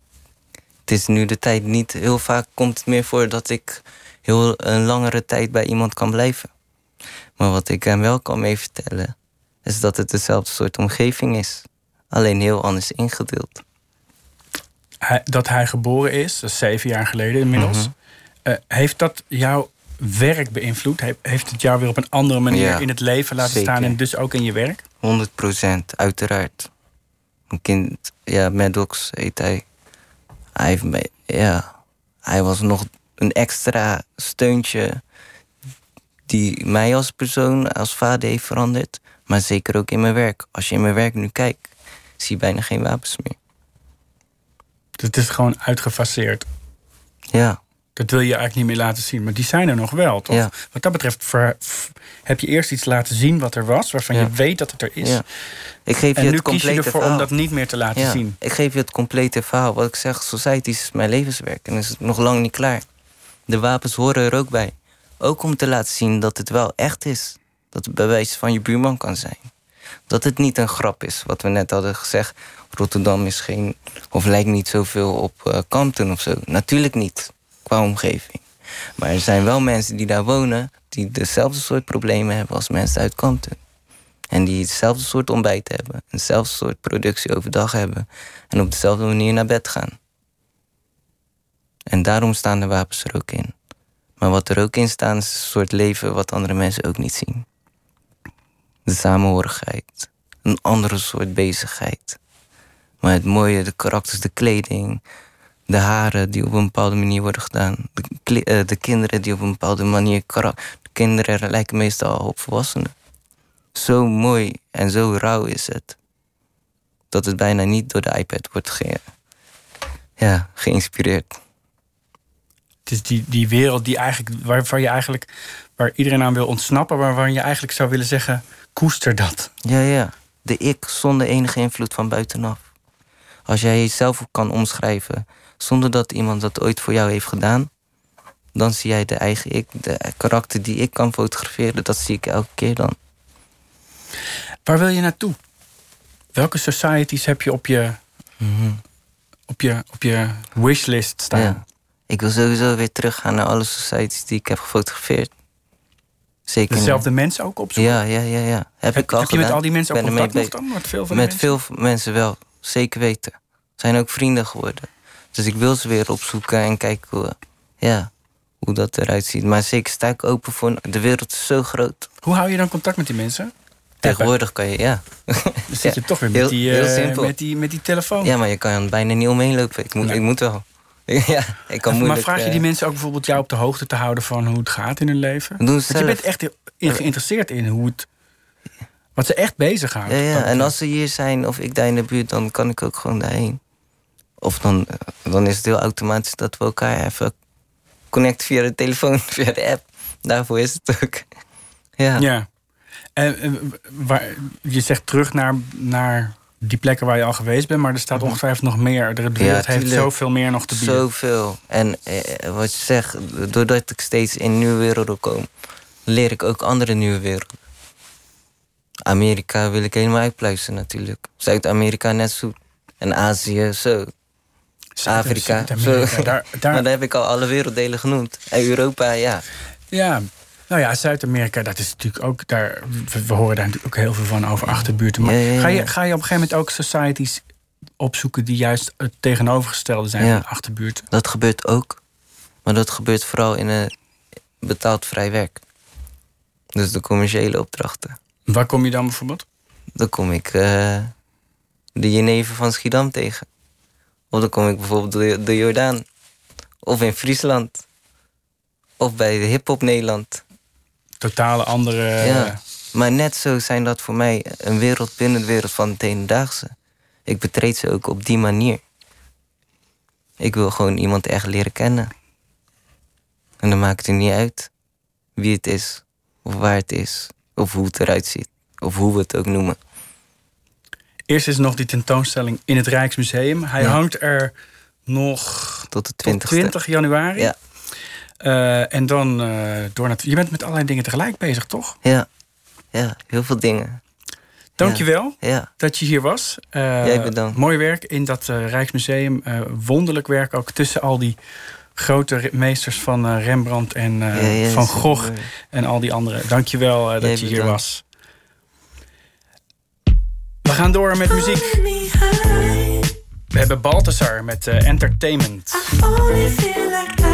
het is nu de tijd niet heel vaak komt het meer voor dat ik heel een langere tijd bij iemand kan blijven. Maar wat ik hem wel kan mee vertellen, is dat het dezelfde soort omgeving is. Alleen heel anders ingedeeld. Hij- dat hij geboren is, dat is zeven jaar geleden inmiddels. Mhm. Eh, heeft dat jouw werk beïnvloed? He- Heeft het jou weer op een andere manier Ja, in het leven laten zeker. staan en dus ook in je werk? 100 procent, uiteraard. Een kind, ja, Maddox heet hij. Hij, heeft mij, ja, hij was nog een extra steuntje die mij als persoon, als vader heeft veranderd. Maar zeker ook in mijn werk. Als je in mijn werk nu kijkt, zie je bijna geen wapens meer. Dus het is gewoon uitgefaseerd. Ja, Dat wil je eigenlijk niet meer laten zien. Maar die zijn er nog wel, toch? Ja. Wat dat betreft ver- heb je eerst iets laten zien wat er was... waarvan Ja. je weet dat het er is. ja. Ik geef En je nu het kies je complete ervoor om dat niet meer te laten ja, zien. Ik geef je het complete verhaal. Wat ik zeg, society is mijn levenswerk en is het nog lang niet klaar. De wapens horen er ook bij. Ook om te laten zien dat het wel echt is. Dat het bewijs van je buurman kan zijn. Dat het niet een grap is, wat we net hadden gezegd. Rotterdam is geen, of lijkt niet zoveel op Compton of zo. Natuurlijk niet, qua omgeving. Maar er zijn wel mensen die daar wonen... die dezelfde soort problemen hebben als mensen uit Compton. En die hetzelfde soort ontbijt hebben. Hetzelfde soort productie overdag hebben. En op dezelfde manier naar bed gaan. En daarom staan de wapens er ook in. Maar wat er ook in staat is een soort leven wat andere mensen ook niet zien. De samenhorigheid. Een andere soort bezigheid. Maar het mooie, de karakters, de kleding. De haren die op een bepaalde manier worden gedaan. De, eh, de kinderen die op een bepaalde manier... kinderen lijken meestal al op volwassenen zo mooi en zo rauw is het. Dat het bijna niet door de iPad wordt ja, geïnspireerd. Het is die, die wereld die eigenlijk, waarvan je eigenlijk, waar iedereen aan wil ontsnappen, waarvan je eigenlijk zou willen zeggen: koester dat. Ja, ja. De ik zonder enige invloed van buitenaf. Als jij jezelf kan omschrijven zonder dat iemand dat ooit voor jou heeft gedaan, dan zie jij de eigen ik, de karakter die ik kan fotograferen, dat zie ik elke keer dan. Waar wil je naartoe? Welke societies heb je op je, op je, op je wishlist staan? Ja. Ik wil sowieso weer teruggaan naar alle societies die ik heb gefotografeerd. Zeker. Dezelfde mensen ook opzoeken? Ja, ja, ja, ja. Heb, Heb, ik al heb je met al die mensen ook contact nog dan? Met veel van Met mensen? veel mensen wel, zeker weten. Zijn ook vrienden geworden. Dus ik wil ze weer opzoeken en kijken hoe, ja, hoe dat eruit ziet. Maar zeker sta ik open voor. De wereld is zo groot. Hoe hou je dan contact met die mensen? Tegenwoordig kan je, ja. Dan zit je <laughs> Ja, toch weer met heel- die, eh, met die, met die telefoon. Ja, maar je kan er bijna niet omheen lopen. Ik moet, Nee. ik moet wel. <laughs> ja, ik kan maar moeilijk... vraag je eh, die mensen ook bijvoorbeeld jou op de hoogte te houden van hoe het gaat in hun leven? Doen ze Want je bent echt geïnteresseerd in hoe het. Wat ze echt bezighoudt. Ja, ja. En als ze hier zijn of ik daar in de buurt, dan kan ik ook gewoon daarheen. Of dan, eh, dan is het heel automatisch dat we elkaar even connecten via de telefoon, <laughs> via de app. Daarvoor is het ook. <laughs> Ja. Ja. En eh, waar, je zegt terug naar, naar die plekken waar je al geweest bent, maar er staat ongetwijfeld nog meer. De wereld heeft zoveel meer nog te bieden. Zoveel. En eh, wat je zegt, doordat ik steeds in nieuwe werelden kom, leer ik ook andere nieuwe werelden. Amerika wil ik helemaal uitpluizen natuurlijk. Zuid-Amerika net zo. En Azië zo. Afrika. Zo. Daar, daar, <laughs> Maar dan heb ik al alle werelddelen genoemd. En Europa, ja. ja, Nou ja, Zuid-Amerika, dat is natuurlijk ook daar. We, we horen daar natuurlijk ook heel veel van over achterbuurten. Maar Ja, ja, ja. Ga, je, ga je op een gegeven moment ook societies opzoeken die juist het tegenovergestelde zijn van achterbuurten? Dat gebeurt ook. Maar dat gebeurt vooral in een betaald vrij werk. Dus de commerciële opdrachten. Waar kom je dan bijvoorbeeld? Dan kom ik eh, de Jenever van Schiedam tegen. Of dan kom ik bijvoorbeeld de, de Jordaan. Of in Friesland. Of bij de Hip Hop Nederland. Totale andere. Ja. Maar net zo zijn dat voor mij een wereld binnen de wereld van het hedendaagse. Ik betreed ze ook op die manier. Ik wil gewoon iemand echt leren kennen. En dan maakt het niet uit wie het is, of waar het is, of hoe het eruit ziet, of hoe we het ook noemen. Eerst is nog die tentoonstelling in het Rijksmuseum. Hij Ja. hangt er nog Tot de tot 20 20 januari. Ja. Eh, en dan eh, door naar. Je bent met allerlei dingen tegelijk bezig, toch? Ja. ja, heel veel dingen. Dankjewel Ja, dat je hier was. Eh, Jij bedankt. Mooi werk in dat eh, Rijksmuseum. Eh, wonderlijk werk ook tussen al die grote meesters van eh, Rembrandt en eh, Ja, ja, Van. Gogh en al die anderen. Dankjewel eh dat Jij je hier bedankt. was. We gaan door met muziek. We hebben Balthasar met eh, Entertainment. only feel like I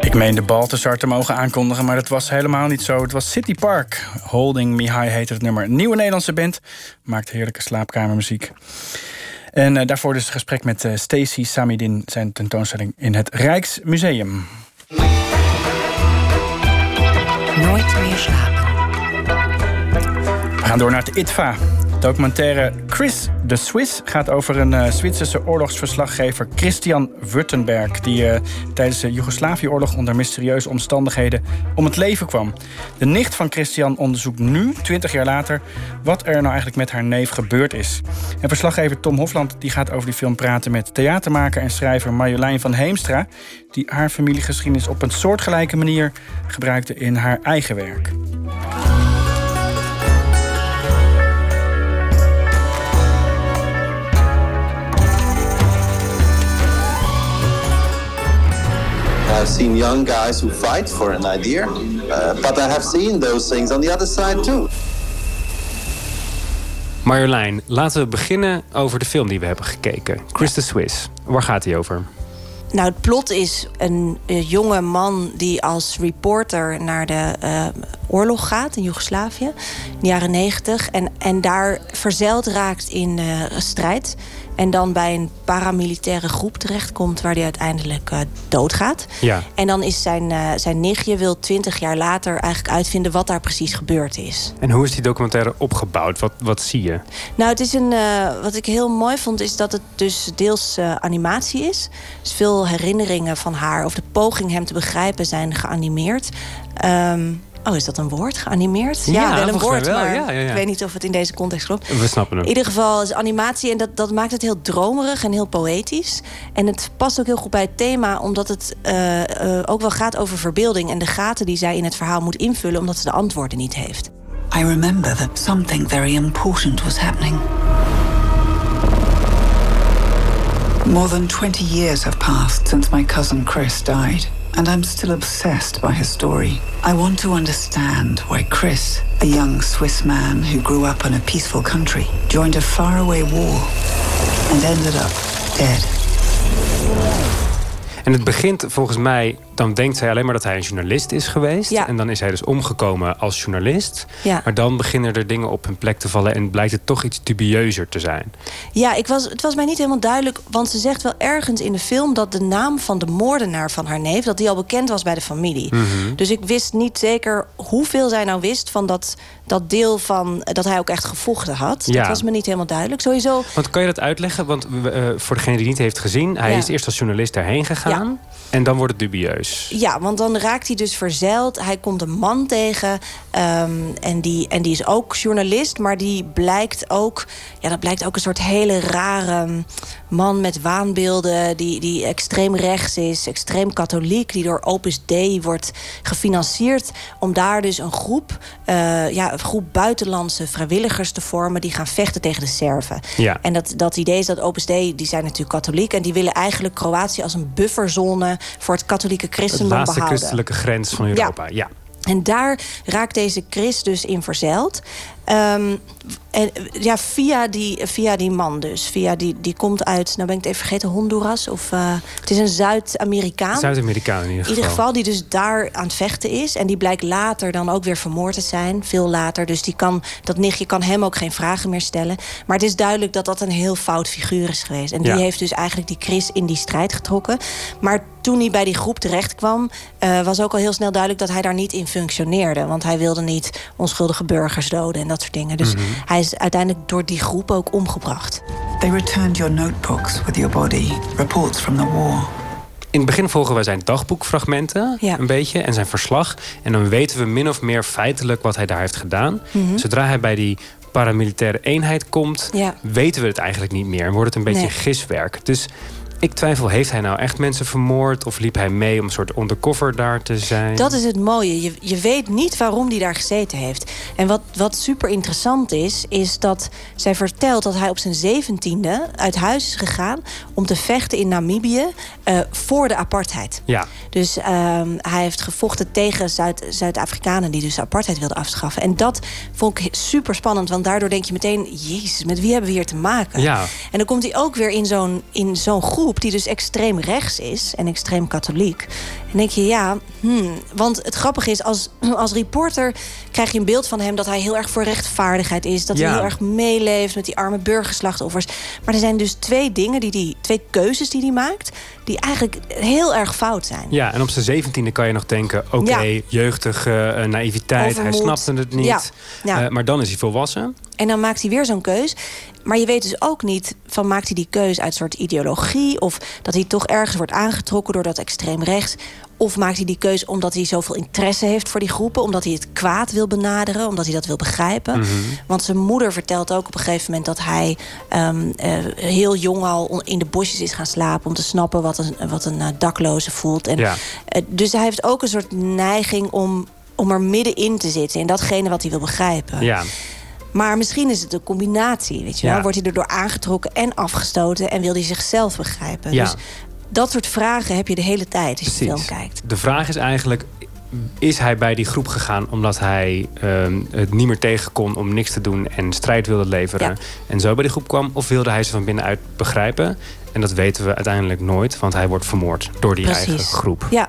Ik meende Balthasar te mogen aankondigen, maar dat was helemaal niet zo. Het was City Park. Holding Me High heette het nummer. Nieuwe Nederlandse band. Maakt heerlijke slaapkamermuziek. En eh, daarvoor dus het gesprek met eh, Stacy Samidin... zijn tentoonstelling in het Rijksmuseum. Nooit meer slapen. We gaan door naar het ITVA. Documentaire Chris de Swiss gaat over een uh, Zwitserse oorlogsverslaggever Christian Württemberg... die uh, tijdens de Joegoslavië-oorlog onder mysterieuze omstandigheden om het leven kwam. De nicht van Christian onderzoekt nu, 20 jaar later, wat er nou eigenlijk met haar neef gebeurd is. En verslaggever Tom Hofland die gaat over die film praten met theatermaker en schrijver Marjolein van Heemstra... die haar familiegeschiedenis op een soortgelijke manier gebruikte in haar eigen werk. I've seen young guys who fight for an idea, uh, but I have seen those things on the other side too. Marjolein, laten we beginnen over de film die we hebben gekeken. Chris the Swiss. Waar gaat hij over? Nou, het plot is een, jonge man die als reporter naar de uh, oorlog gaat in Joegoslavië in de jaren negentig. En, en daar verzeild raakt in uh, strijd. En dan bij een paramilitaire groep terechtkomt waar hij uiteindelijk uh, doodgaat. Ja. En dan is zijn, uh, zijn nichtje wil twintig jaar later eigenlijk uitvinden wat daar precies gebeurd is. En hoe is die documentaire opgebouwd? Wat, wat zie je? Nou, het is een, uh, wat ik heel mooi vond, is dat het dus deels animatie is. Dus veel herinneringen van haar of de poging hem te begrijpen zijn geanimeerd. Um, Oh, is dat een woord? Geanimeerd? Ja, ja wel een woord, wel. maar ja, ja, ik weet niet of het in deze context klopt. We snappen hem. In ieder geval is animatie en dat, dat maakt het heel dromerig en heel poëtisch. En het past ook heel goed bij het thema, omdat het uh, uh, ook wel gaat over verbeelding... en de gaten die zij in het verhaal moet invullen, omdat ze de antwoorden niet heeft. I remember that something very important was happening. More than 20 years have passed since my cousin Chris died. And I'm still obsessed by his story. I want to understand why Chris, a young Swiss man who grew up in a peaceful country, joined a faraway war and ended up dead. En het begint volgens mij, dan denkt zij alleen maar dat hij een journalist is geweest. Ja. En dan is hij dus omgekomen als journalist. Ja. Maar dan beginnen er dingen op hun plek te vallen en blijkt het toch iets dubieuzer te zijn. Ja, ik was, het was mij niet helemaal duidelijk, want ze zegt wel ergens in de film dat de naam van de moordenaar van haar neef, dat die al bekend was bij de familie. Mhm. Dus ik wist niet zeker hoeveel zij nou wist van dat, dat deel van dat hij ook echt gevochten had. Ja. Dat was me niet helemaal duidelijk. Sowieso. Want kan je dat uitleggen? Want uh, voor degene die niet heeft gezien, hij is eerst als journalist daarheen gegaan. En dan wordt het dubieus. Ja, want dan raakt hij dus verzeild. Hij komt een man tegen. Ehm, en, die, en die is ook journalist. Maar die blijkt ook... Ja, dat blijkt ook een soort hele rare man met waanbeelden. Die, die extreem rechts is. Extreem katholiek. Die door Opus Dei wordt gefinancierd. Om daar dus een groep... eh, ja, een groep buitenlandse vrijwilligers te vormen. Die gaan vechten tegen de Serven. Ja. En dat, dat idee is dat Opus Dei... Die zijn natuurlijk katholiek. En die willen eigenlijk Kroatië als een bufferzone... voor het katholieke christendom laatste behouden. christelijke grens van Europa. Ja. En daar raakt deze Chris dus in verzeild. Ehm, en ja, via die, via die man dus. Via die, die komt uit, nou ben ik het even vergeten, Honduras. Of, uh, het is een Zuid-Amerikaan. Zuid-Amerikaan in ieder In geval. ieder geval, die dus daar aan het vechten is. En die blijkt later dan ook weer vermoord te zijn. Veel later. Dus die kan, dat nichtje kan hem ook geen vragen meer stellen. Maar het is duidelijk dat dat een heel fout figuur is geweest. En die Ja. heeft dus eigenlijk die Chris in die strijd getrokken. Maar toen hij bij die groep terecht kwam... eh, was ook al heel snel duidelijk dat hij daar niet in functioneerde. Want hij wilde niet onschuldige burgers doden en dat soort dingen. Dus Mhm. hij is uiteindelijk door die groep ook omgebracht. They returned your notebooks with your body, reports from the war. In het begin volgen wij zijn dagboekfragmenten Ja. een beetje en zijn verslag. En dan weten we min of meer feitelijk wat hij daar heeft gedaan. Mhm. Zodra hij bij die paramilitaire eenheid komt, Ja. weten we het eigenlijk niet meer. En wordt het een beetje Nee. giswerk. Dus ik twijfel, heeft hij nou echt mensen vermoord? Of liep hij mee om een soort undercover daar te zijn? Dat is het mooie. Je, je weet niet waarom hij daar gezeten heeft. En wat, wat super interessant is, is dat zij vertelt dat hij op zijn zeventiende uit huis is gegaan om te vechten in Namibië eh, voor de apartheid. Ja. Dus ehm, hij heeft gevochten tegen Zuid- Zuid-Afrikanen die dus de apartheid wilden afschaffen. En dat vond ik super spannend, want daardoor denk je meteen: Jezus, met wie hebben we hier te maken? Ja. En dan komt hij ook weer in zo'n, in zo'n groep die dus extreem rechts is en extreem katholiek. En denk je, ja, hmm. want het grappige is, als, <clears throat> als reporter krijg je een beeld van hem dat hij heel erg voor rechtvaardigheid is. Dat Ja. hij heel erg meeleeft met die arme burgerslachtoffers. Maar er zijn dus twee dingen, die die, twee keuzes die hij maakt, die eigenlijk heel erg fout zijn. Ja, en op zijn zeventiende kan je nog denken... oké, Ja. jeugdige eh, naïviteit, hij snapte het niet. Ja. Eh, maar dan is hij volwassen. En dan maakt hij weer zo'n keus. Maar je weet dus ook niet van maakt hij die keus uit een soort ideologie... of dat hij toch ergens wordt aangetrokken door dat extreem rechts... Of maakt hij die keuze omdat hij zoveel interesse heeft voor die groepen? Omdat hij het kwaad wil benaderen? Omdat hij dat wil begrijpen? Mhm. Want zijn moeder vertelt ook op een gegeven moment... dat hij ehm, eh, heel jong al in de bosjes is gaan slapen... om te snappen wat een, wat een eh, dakloze voelt. En, Ja. eh, dus hij heeft ook een soort neiging om, om er middenin te zitten... in datgene wat hij wil begrijpen. Ja. Maar misschien is het een combinatie, weet je wel? Ja. Wordt hij erdoor aangetrokken en afgestoten... en wil hij zichzelf begrijpen. Ja. Dus dat soort vragen heb je de hele tijd als je film kijkt. De vraag is eigenlijk... Is hij bij die groep gegaan omdat hij ehm, het niet meer tegen kon om niks te doen en strijd wilde leveren Ja. en zo bij die groep kwam? Of wilde hij ze van binnenuit begrijpen? En dat weten we uiteindelijk nooit, want hij wordt vermoord door die eigen groep. Ja.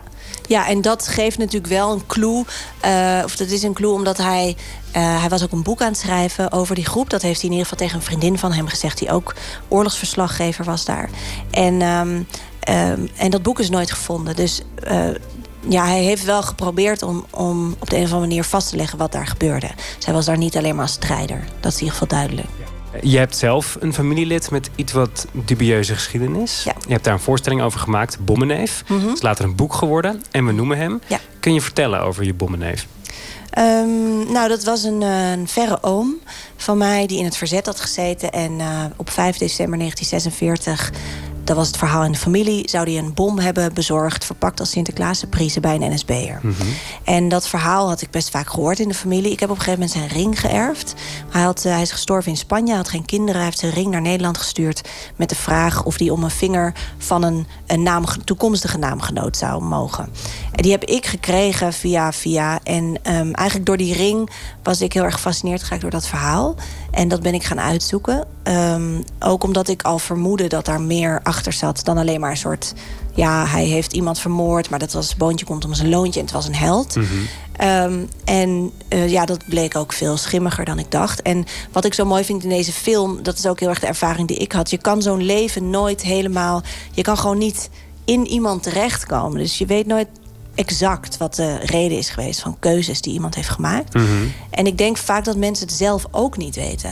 Ja, en dat geeft natuurlijk wel een clue. eh, of dat is een clue omdat hij... eh, hij was ook een boek aan het schrijven over die groep. Dat heeft hij in ieder geval tegen een vriendin van hem gezegd... die ook oorlogsverslaggever was daar. En, ehm, ehm, en dat boek is nooit gevonden. Dus eh, ja, hij heeft wel geprobeerd om, om op de een of andere manier vast te leggen... wat daar gebeurde. Zij was daar niet alleen maar als strijder. Dat is in ieder geval duidelijk. Je hebt zelf een familielid met iets wat dubieuze geschiedenis. Je hebt daar een voorstelling over gemaakt, Bommeneef. Mhm. Het is later een boek geworden en we noemen hem. Ja. Kun je vertellen over je Bommeneef? Ehm, nou, dat was een, eh, een verre oom van mij die in het verzet had gezeten. En eh, op 5 december 1946, dat was het verhaal in de familie... zou hij een bom hebben bezorgd, verpakt als Sinterklaas-prise bij een NSB'er. En dat verhaal had ik best vaak gehoord in de familie. Ik heb op een gegeven moment zijn ring geërfd. Hij, had, eh, hij is gestorven in Spanje, hij had geen kinderen. Hij heeft zijn ring naar Nederland gestuurd... met de vraag of hij om een vinger van een, een naam, toekomstige naamgenoot zou mogen. En die heb ik gekregen via via. En ehm, eigenlijk door die ring was ik heel erg gefascineerd geraakt door dat verhaal. En dat ben ik gaan uitzoeken. Ehm, ook omdat ik al vermoedde dat daar meer achter zat dan alleen maar een soort... ja, hij heeft iemand vermoord, maar dat was boontje komt om zijn loontje... en het was een held. Ehm, en eh, ja, dat bleek ook veel schimmiger dan ik dacht. En wat ik zo mooi vind in deze film, dat is ook heel erg de ervaring die ik had. Je kan zo'n leven nooit helemaal. Je kan gewoon niet in iemand terechtkomen. Dus je weet nooit exact wat de reden is geweest van keuzes die iemand heeft gemaakt. En ik denk vaak dat mensen het zelf ook niet weten.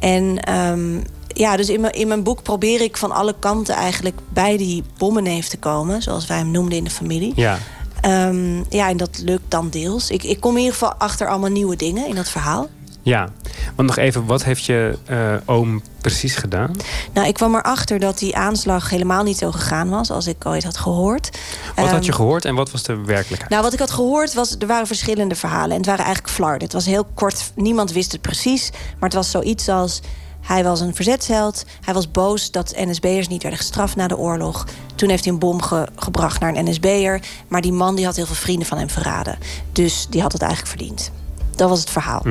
En ehm, ja, dus in mijn, in mijn boek probeer ik van alle kanten eigenlijk bij die bommenneef te komen, zoals wij hem noemden in de familie. Ja. Ehm, ja, en dat lukt dan deels. Ik, ik kom in ieder geval achter allemaal nieuwe dingen in dat verhaal. Ja, want nog even, wat heeft je eh, oom precies gedaan? Nou, ik kwam erachter dat die aanslag helemaal niet zo gegaan was als ik ooit had gehoord. Wat had je Ehm, gehoord en wat was de werkelijkheid? Nou, wat ik had gehoord was, er waren verschillende verhalen. En het waren eigenlijk flarden. Het was heel kort, niemand wist het precies. Maar het was zoiets als, hij was een verzetsheld. Hij was boos dat NSB'ers niet werden gestraft na de oorlog. Toen heeft hij een bom ge- gebracht naar een NSB'er. Maar die man die had heel veel vrienden van hem verraden. Dus die had het eigenlijk verdiend. Dat was het verhaal.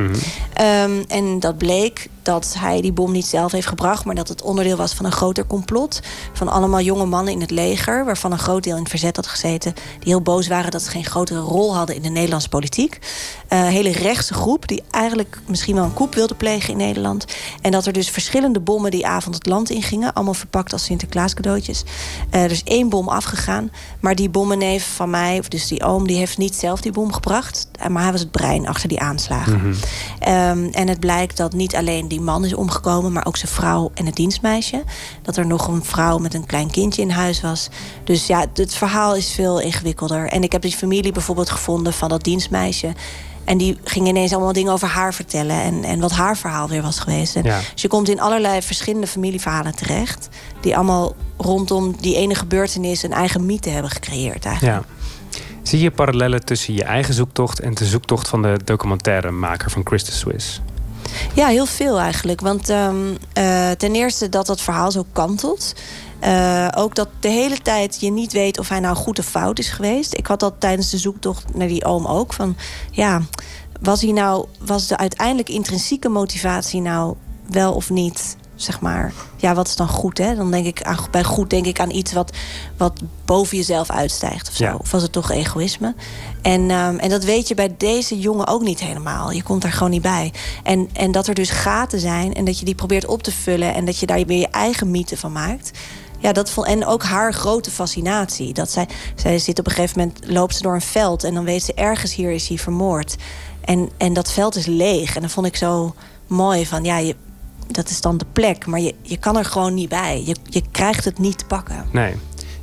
Ehm, en dat bleek dat hij die bom niet zelf heeft gebracht... maar dat het onderdeel was van een groter complot... van allemaal jonge mannen in het leger... waarvan een groot deel in het verzet had gezeten... die heel boos waren dat ze geen grotere rol hadden in de Nederlandse politiek. Eh, Een hele rechtse groep die eigenlijk misschien wel een koep wilde plegen in Nederland. En dat er dus verschillende bommen die avond het land ingingen... allemaal verpakt als Sinterklaas cadeautjes. Eh, er is één bom afgegaan, maar die bommenneef van mij... of dus die oom, die heeft niet zelf die bom gebracht... eh, maar hij was het brein achter die aanslagen. Ehm, en het blijkt dat niet alleen die man is omgekomen, maar ook zijn vrouw en het dienstmeisje. Dat er nog een vrouw met een klein kindje in huis was. Dus ja, het verhaal is veel ingewikkelder. En ik heb die familie bijvoorbeeld gevonden van dat dienstmeisje. En die ging ineens allemaal dingen over haar vertellen. En, en wat haar verhaal weer was geweest. En Ja. Dus je komt in allerlei verschillende familieverhalen terecht. Die allemaal rondom die ene gebeurtenis een eigen mythe hebben gecreëerd. Eigenlijk. Ja. Zie je parallellen tussen je eigen zoektocht en de zoektocht van de documentairemaker van Chris de Swiss? Ja, heel veel eigenlijk. Want ehm, eh, ten eerste dat dat verhaal zo kantelt. Eh, ook dat de hele tijd je niet weet of hij nou goed of fout is geweest. Ik had dat tijdens de zoektocht naar die oom ook. Van ja, was hij nou, was de uiteindelijk intrinsieke motivatie nou wel of niet? Zeg maar, ja, wat is dan goed? Hè? Dan denk ik aan, bij goed denk ik aan iets wat, wat boven jezelf uitstijgt of zo. Ja. Of was het toch egoïsme? En, ehm, en dat weet je bij deze jongen ook niet helemaal. Je komt er gewoon niet bij. En, en dat er dus gaten zijn en dat je die probeert op te vullen en dat je daar weer je eigen mythe van maakt. Ja, dat vond, en ook haar grote fascinatie. Dat zij, zij zit op een gegeven moment, loopt ze door een veld en dan weet ze ergens hier is hij vermoord. En, en dat veld is leeg. En dat vond ik zo mooi van ja, je, dat is dan de plek, maar je, je kan er gewoon niet bij. Je, je krijgt het niet te pakken. Nee.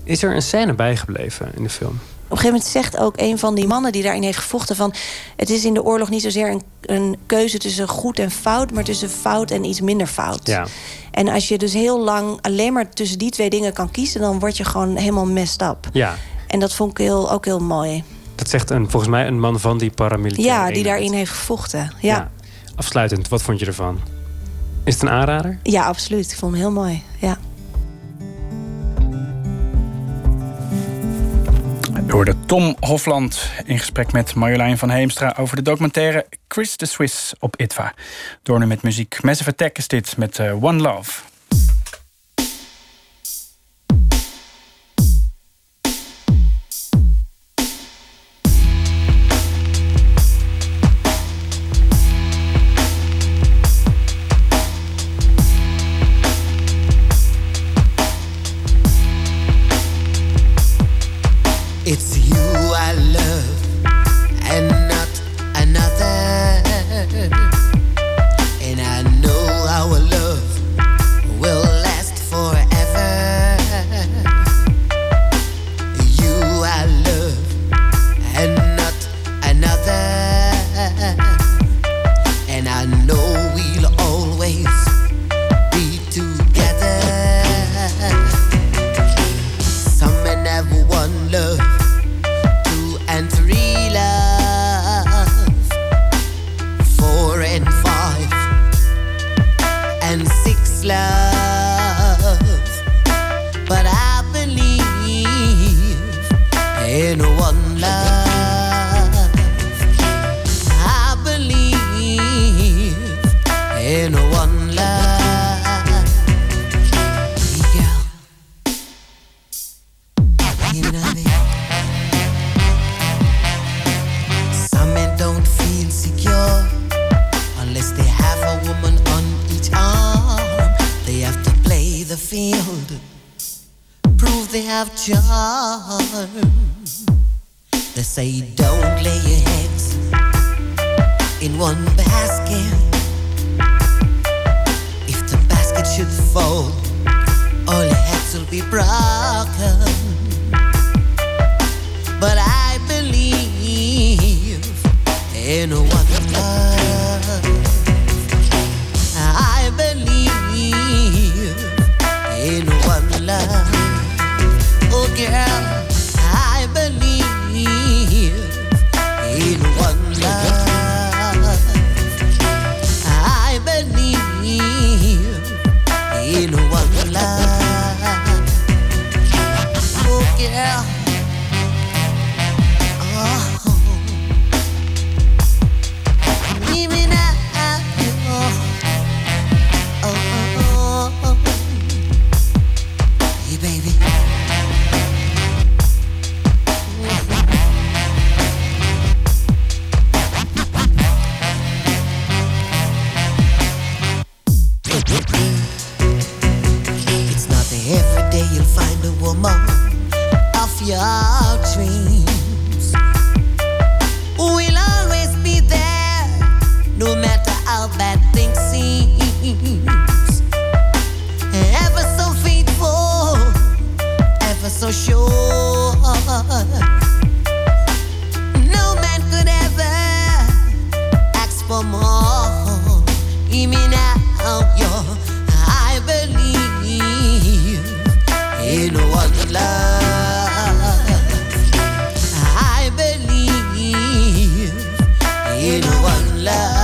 Is er een scène bijgebleven in de film? Op een gegeven moment zegt ook een van die mannen die daarin heeft gevochten van het is in de oorlog niet zozeer een, een keuze tussen goed en fout, maar tussen fout en iets minder fout. Ja. En als je dus heel lang alleen maar tussen die twee dingen kan kiezen, dan word je gewoon helemaal messed up. Ja. En dat vond ik heel, ook heel mooi. Dat zegt een, volgens mij een man van die paramilitaire Ja, die eenheid. daarin heeft gevochten. Ja. ja. Afsluitend, wat vond je ervan? Is het een aanrader? Ja, absoluut. Ik vond hem heel mooi. Ja. We hoorden Tom Hofland in gesprek met Marjolein van Heemstra over de documentaire Chris the Swiss op ITVA. Door nu met muziek. Massive Attack is dit met eh, One Love. It's love.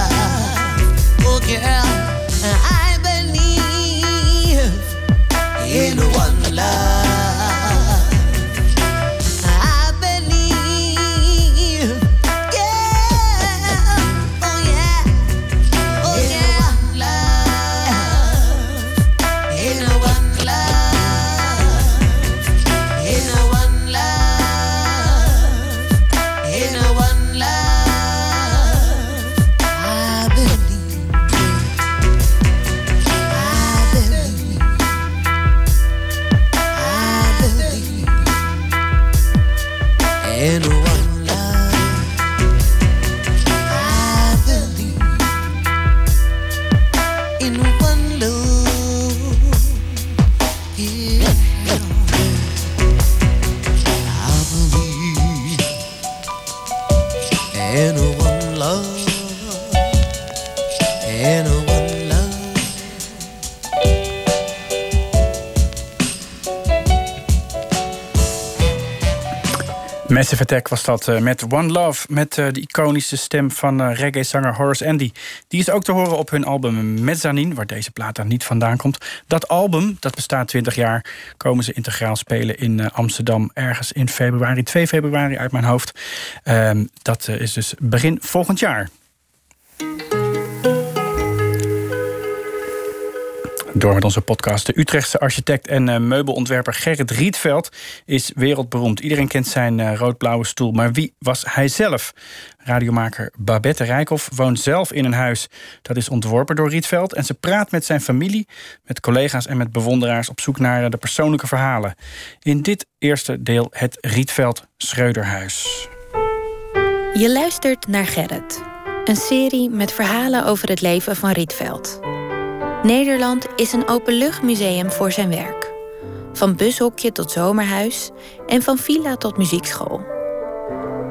Attack was dat uh, met One Love... met uh, de iconische stem van uh, reggae-zanger Horace Andy. Die is ook te horen op hun album Mezzanine... waar deze plaat dan niet vandaan komt. Dat album, dat bestaat 20 jaar... komen ze integraal spelen in Amsterdam... ergens in februari, 2 februari uit mijn hoofd. Ehm, dat is dus begin volgend jaar. Door met onze podcast. De Utrechtse architect en uh, meubelontwerper Gerrit Rietveld is wereldberoemd. Iedereen kent zijn uh, rood-blauwe stoel. Maar wie was hij zelf? Radiomaker Babette Rijkhoff woont zelf in een huis dat is ontworpen door Rietveld. En ze praat met zijn familie, met collega's en met bewonderaars op zoek naar de persoonlijke verhalen. In dit eerste deel het Rietveld Schreuderhuis. Je luistert naar Gerrit, een serie met verhalen over het leven van Rietveld. Nederland is een openluchtmuseum voor zijn werk. Van bushokje tot zomerhuis en van villa tot muziekschool.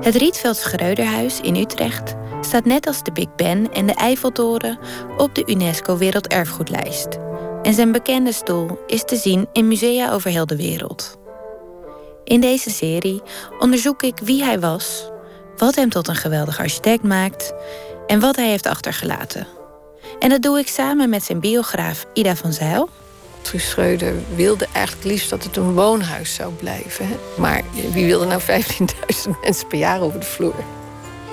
Het Rietveld Schreuderhuis in Utrecht staat net als de Big Ben en de Eiffeltoren op de UNESCO Werelderfgoedlijst. En zijn bekende stoel is te zien in musea over heel de wereld. In deze serie onderzoek ik wie hij was, wat hem tot een geweldig architect maakt en wat hij heeft achtergelaten. En dat doe ik samen met zijn biograaf Ida van Zijl. Truus Schreuder wilde eigenlijk liefst dat het een woonhuis zou blijven. Maar wie wilde nou 15.000 <laughs> mensen per jaar over de vloer?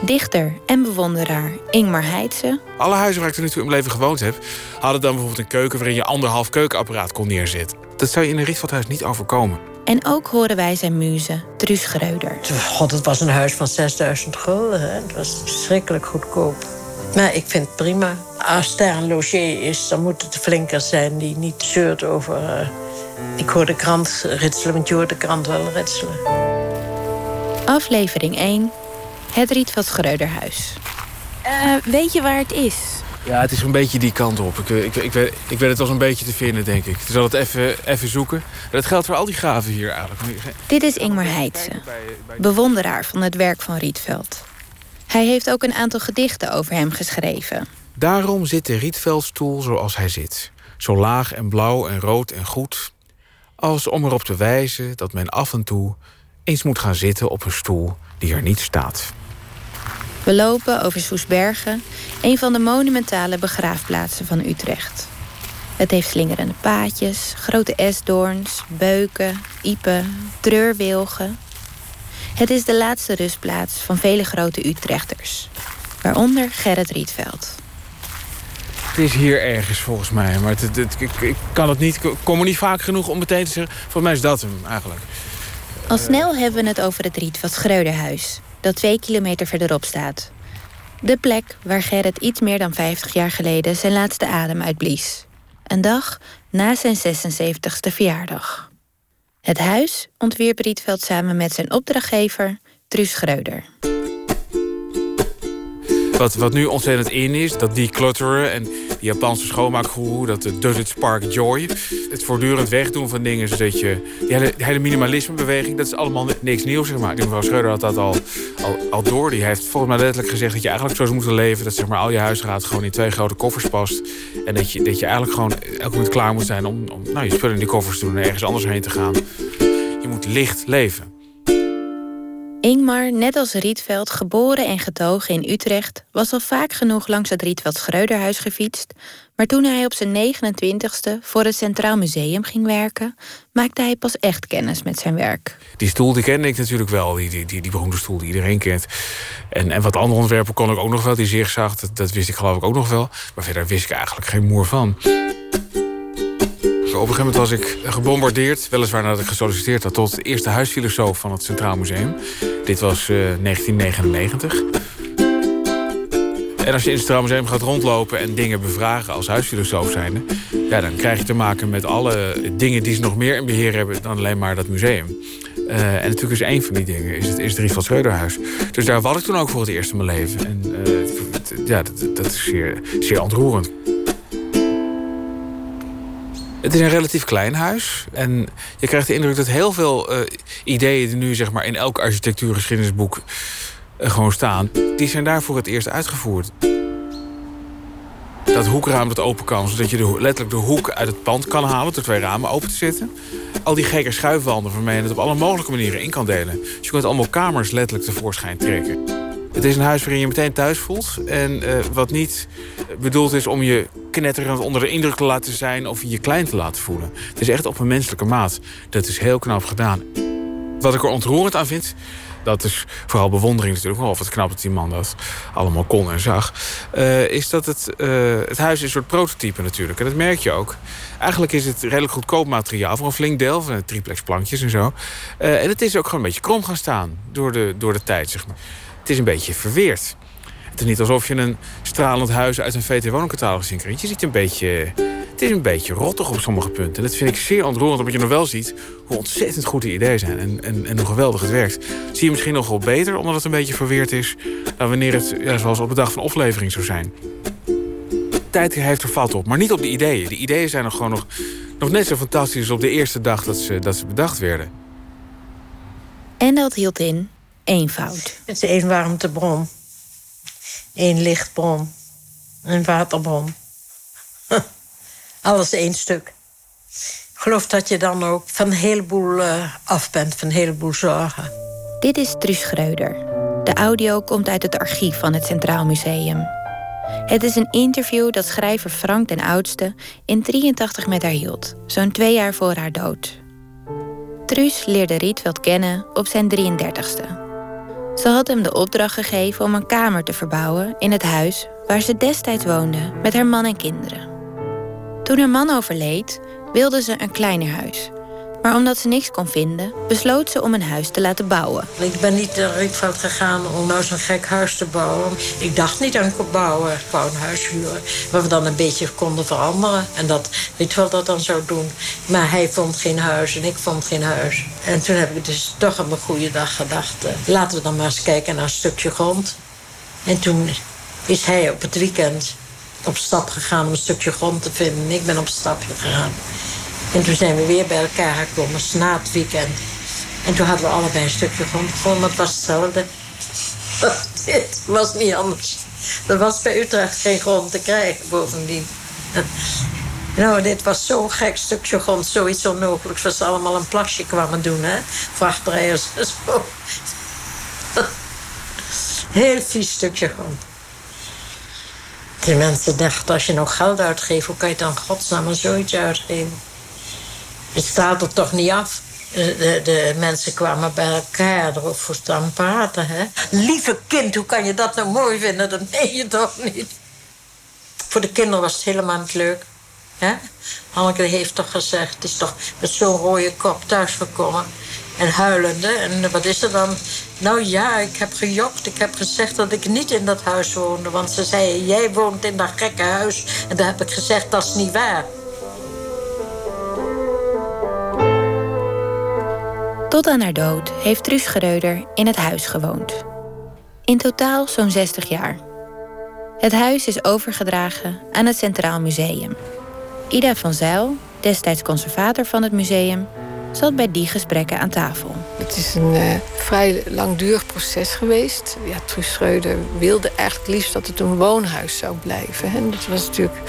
Dichter en bewonderaar Ingmar Heitse. Alle huizen waar ik er nu toe in mijn leven gewoond heb... hadden dan bijvoorbeeld een keuken waarin je anderhalf keukenapparaat kon neerzetten. Dat zou je in een Rietveldhuis niet overkomen. En ook horen wij zijn muze, Truus Schreuder. God, het was een huis van 6000 gulden. Hè? Het was verschrikkelijk goedkoop. Maar ik vind het prima. Als er een logier is, dan moet het flinker zijn die niet zeurt over. Uh, ik hoor de krant ritselen, want je hoort de krant wel ritselen. Aflevering 1. Het Rietveld Schreuderhuis. Uh, weet je waar het is? Ja, het is een beetje die kant op. Ik, ik, ik, weet, ik weet het wel een beetje te vinden, denk ik. Ik zal het even, even zoeken. Dat geldt voor al die graven hier eigenlijk. Dit is Ingmar Heitse, bewonderaar van het werk van Rietveld. Hij heeft ook een aantal gedichten over hem geschreven. Daarom zit de Rietveldstoel zoals hij zit. Zo laag en blauw en rood en goed. Als om erop te wijzen dat men af en toe... eens moet gaan zitten op een stoel die er niet staat. We lopen over Soesbergen, een van de monumentale begraafplaatsen van Utrecht. Het heeft slingerende paadjes, grote esdoorns, beuken, iepen, treurwilgen... Het is de laatste rustplaats van vele grote Utrechters. Waaronder Gerrit Rietveld. Het is hier ergens volgens mij. Maar het, ik, ik, kan het niet, ik kom er niet vaak genoeg om meteen te zeggen... volgens mij is dat hem eigenlijk. Al snel hebben we het over het Rietveld Schreuderhuis... dat twee kilometer verderop staat. De plek waar Gerrit iets meer dan 50 jaar geleden... zijn laatste adem uitblies. Een dag na zijn 76ste verjaardag. Het huis ontwierp Rietveld samen met zijn opdrachtgever Truus Schreuder. Wat, wat nu ontzettend in is, dat declutteren en die Japanse schoonmaakgoeroe, dat does it spark joy. Het voortdurend wegdoen van dingen, zodat je... Die hele, die hele minimalismebeweging, dat is allemaal niks nieuws, zeg maar. Die mevrouw Schreuder had dat al, al, al door. Die heeft volgens mij letterlijk gezegd dat je eigenlijk zo zou moeten leven... dat zeg maar, al je huisraad gewoon in twee grote koffers past. En dat je, dat je eigenlijk gewoon elke moment klaar moet zijn om, om nou, je spullen in die koffers te doen... en ergens anders heen te gaan. Je moet licht leven. Ingmar, net als Rietveld, geboren en getogen in Utrecht, was al vaak genoeg langs het Rietveld Schreuderhuis gefietst. Maar toen hij op zijn 29ste voor het Centraal Museum ging werken, maakte hij pas echt kennis met zijn werk. Die stoel die kende ik natuurlijk wel, die, die, die, beroemde stoel die iedereen kent. En, en wat andere ontwerpen kon ik ook nog wel, die zigzag, dat, dat wist ik geloof ik ook nog wel. Maar verder wist ik eigenlijk geen moer van. Op een gegeven moment was ik gebombardeerd, weliswaar nadat ik gesolliciteerd had, tot eerste huisfilosoof van het Centraal Museum. Dit was uh, 1999. En als je in het Centraal Museum gaat rondlopen en dingen bevragen als huisfilosoof zijnde, ja, dan krijg je te maken met alle dingen die ze nog meer in beheer hebben dan alleen maar dat museum. Uh, en natuurlijk is één van die dingen is het, is het Schreuderhuis. Dus daar was ik toen ook voor het eerst in mijn leven. En uh, ja, dat, dat, is zeer, zeer ontroerend. Het is een relatief klein huis. En je krijgt de indruk dat heel veel uh, ideeën die nu zeg maar, in elk architectuurgeschiedenisboek uh, gewoon staan, die zijn daar voor het eerst uitgevoerd. Dat hoekraam dat open kan, zodat je de, letterlijk de hoek uit het pand kan halen... door twee ramen open te zetten. Al die gekke schuifwanden waarmee je het op alle mogelijke manieren in kan delen. Dus je kunt allemaal kamers letterlijk tevoorschijn trekken. Het is een huis waarin je meteen thuis voelt. En uh, wat niet bedoeld is om je knetterend onder de indruk te laten zijn... of je klein te laten voelen. Het is echt op een menselijke maat. Dat is heel knap gedaan. Wat ik er ontroerend aan vind... dat is vooral bewondering natuurlijk... of het knap dat die man dat allemaal kon en zag... Uh, is dat het, uh, het huis is een soort prototype natuurlijk. En dat merk je ook. Eigenlijk is het redelijk goedkoop materiaal... voor een flink deel van triplex plankjes en zo. En het is ook gewoon een beetje krom gaan staan... door de, door de tijd, zeg maar. Het is een beetje verweerd. Het is niet alsof je een stralend huis uit een VT-woningcatalogus in krijgt. Je ziet een beetje... Het is een beetje rottig op sommige punten. En dat vind ik zeer ontroerend, omdat je nog wel ziet... hoe ontzettend goed die ideeën zijn en, en, en hoe geweldig het werkt. zie je misschien nog wel beter, omdat het een beetje verweerd is... dan wanneer het, ja, zoals op de dag van oplevering zou zijn. Tijd heeft er vat op, maar niet op de ideeën. De ideeën zijn nog gewoon nog, nog net zo fantastisch als op de eerste dag dat ze, dat ze bedacht werden. En dat hield in eenvoud. Het is één warmtebron. één lichtbron. Een waterbron. <laughs> Alles één stuk. Ik geloof dat je dan ook van een heleboel uh, af bent, van een heleboel zorgen. Dit is Truus Schreuder. De audio komt uit het archief van het Centraal Museum. Het is een interview dat schrijver Frank den Oudste in 83 met haar hield, zo'n twee jaar voor haar dood. Truus leerde Rietveld kennen op zijn 33ste. Ze had hem de opdracht gegeven om een kamer te verbouwen in het huis waar ze destijds woonde met haar man en kinderen. Toen haar man overleed, wilde ze een kleiner huis. Maar omdat ze niks kon vinden, besloot ze om een huis te laten bouwen. Ik ben niet naar Rietveld gegaan om nou zo'n gek huis te bouwen. Ik dacht niet aan bouwen, ik een huis huren. Waar we dan een beetje konden veranderen. En dat Rietveld dat dan zou doen. Maar hij vond geen huis en ik vond geen huis. En toen heb ik dus toch op een goede dag gedacht... Uh, laten we dan maar eens kijken naar een stukje grond. En toen is hij op het weekend op stap gegaan om een stukje grond te vinden. En ik ben op stapje gegaan. En toen zijn we weer bij elkaar gekomen, na het weekend. En toen hadden we allebei een stukje grond gevonden, het was hetzelfde. <laughs> Dit was niet anders. Er was bij Utrecht geen grond te krijgen, bovendien. <laughs> Nou, dit was zo'n gek stukje grond, zoiets onmogelijks. Was ze allemaal een plasje kwamen doen, hè? Vrachtrijders en. <laughs> Heel vies stukje grond. Die mensen dachten, als je nog geld uitgeeft... hoe kan je dan godsnaam zoiets uitgeven? Het staat er toch niet af. De, de, mensen kwamen bij elkaar erover staan praten. Hè? Lieve kind, hoe kan je dat nou mooi vinden? Dat meen je toch niet? Voor de kinderen was het helemaal niet leuk. Hè? Hanneke heeft toch gezegd... het is toch met zo'n rode kop thuisgekomen. En huilende. En wat is er dan? Nou ja, ik heb gejokt. Ik heb gezegd dat ik niet in dat huis woonde. Want ze zei, jij woont in dat gekke huis. En daar heb ik gezegd, dat is niet waar. Tot aan haar dood heeft Truus Gereuder in het huis gewoond. In totaal zo'n 60 jaar. Het huis is overgedragen aan het Centraal Museum. Ida van Zijl, destijds conservator van het museum, zat bij die gesprekken aan tafel. Het is een uh, vrij langdurig proces geweest. Ja, Truus Schreuder wilde eigenlijk liefst dat het een woonhuis zou blijven. En dat was natuurlijk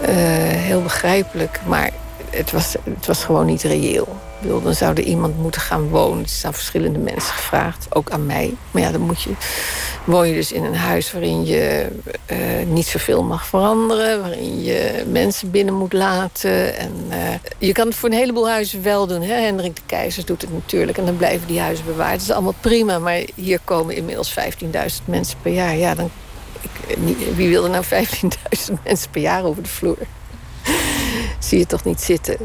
uh, heel begrijpelijk, maar het was, het was gewoon niet reëel dan zou er iemand moeten gaan wonen. Het is aan verschillende mensen gevraagd, ook aan mij. Maar ja, dan moet je, woon je dus in een huis waarin je uh, niet zoveel mag veranderen. Waarin je mensen binnen moet laten. En, uh, je kan het voor een heleboel huizen wel doen. Hè? Hendrik de Keizers doet het natuurlijk. En dan blijven die huizen bewaard. Dat is allemaal prima. Maar hier komen inmiddels 15.000 mensen per jaar. Ja, dan, ik, wie wil er nou 15.000 <laughs> mensen per jaar over de vloer? Zie je toch niet zitten.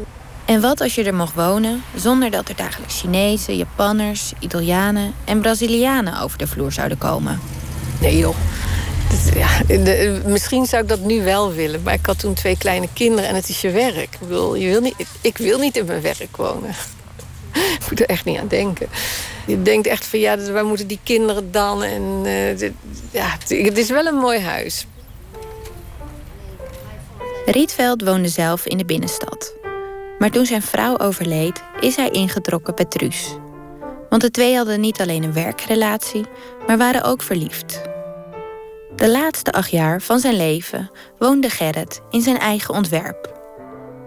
En wat als je er mocht wonen zonder dat er dagelijks Chinezen, Japanners, Italianen en Brazilianen over de vloer zouden komen? Nee joh. Ja, de, misschien zou ik dat nu wel willen, maar ik had toen twee kleine kinderen en het is je werk. Ik wil, je wil niet, ik wil niet in mijn werk wonen. <laughs> Ik moet er echt niet aan denken. Je denkt echt van ja, waar moeten die kinderen dan? En uh, dit, ja, het is wel een mooi huis. Rietveld woonde zelf in de binnenstad. Maar toen zijn vrouw overleed, is hij ingetrokken bij Truus. Want de twee hadden niet alleen een werkrelatie, maar waren ook verliefd. De laatste acht jaar van zijn leven woonde Gerrit in zijn eigen ontwerp.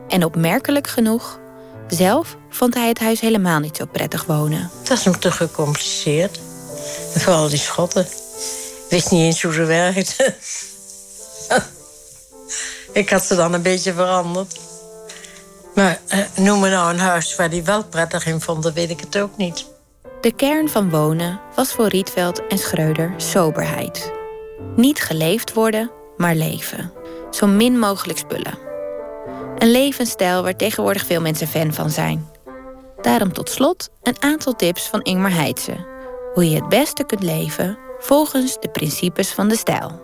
En opmerkelijk genoeg, zelf vond hij het huis helemaal niet zo prettig wonen. Dat is hem te gecompliceerd. Vooral die schotten. Wist niet eens hoe ze werkten. <laughs> ik had ze dan een beetje veranderd. Maar eh, noem me nou een huis waar die wel prettig in vond, dan weet ik het ook niet. De kern van wonen was voor Rietveld en Schreuder soberheid. Niet geleefd worden, maar leven. Zo min mogelijk spullen. Een levensstijl waar tegenwoordig veel mensen fan van zijn. Daarom tot slot een aantal tips van Ingmar Heitse. Hoe je het beste kunt leven volgens de principes van de stijl.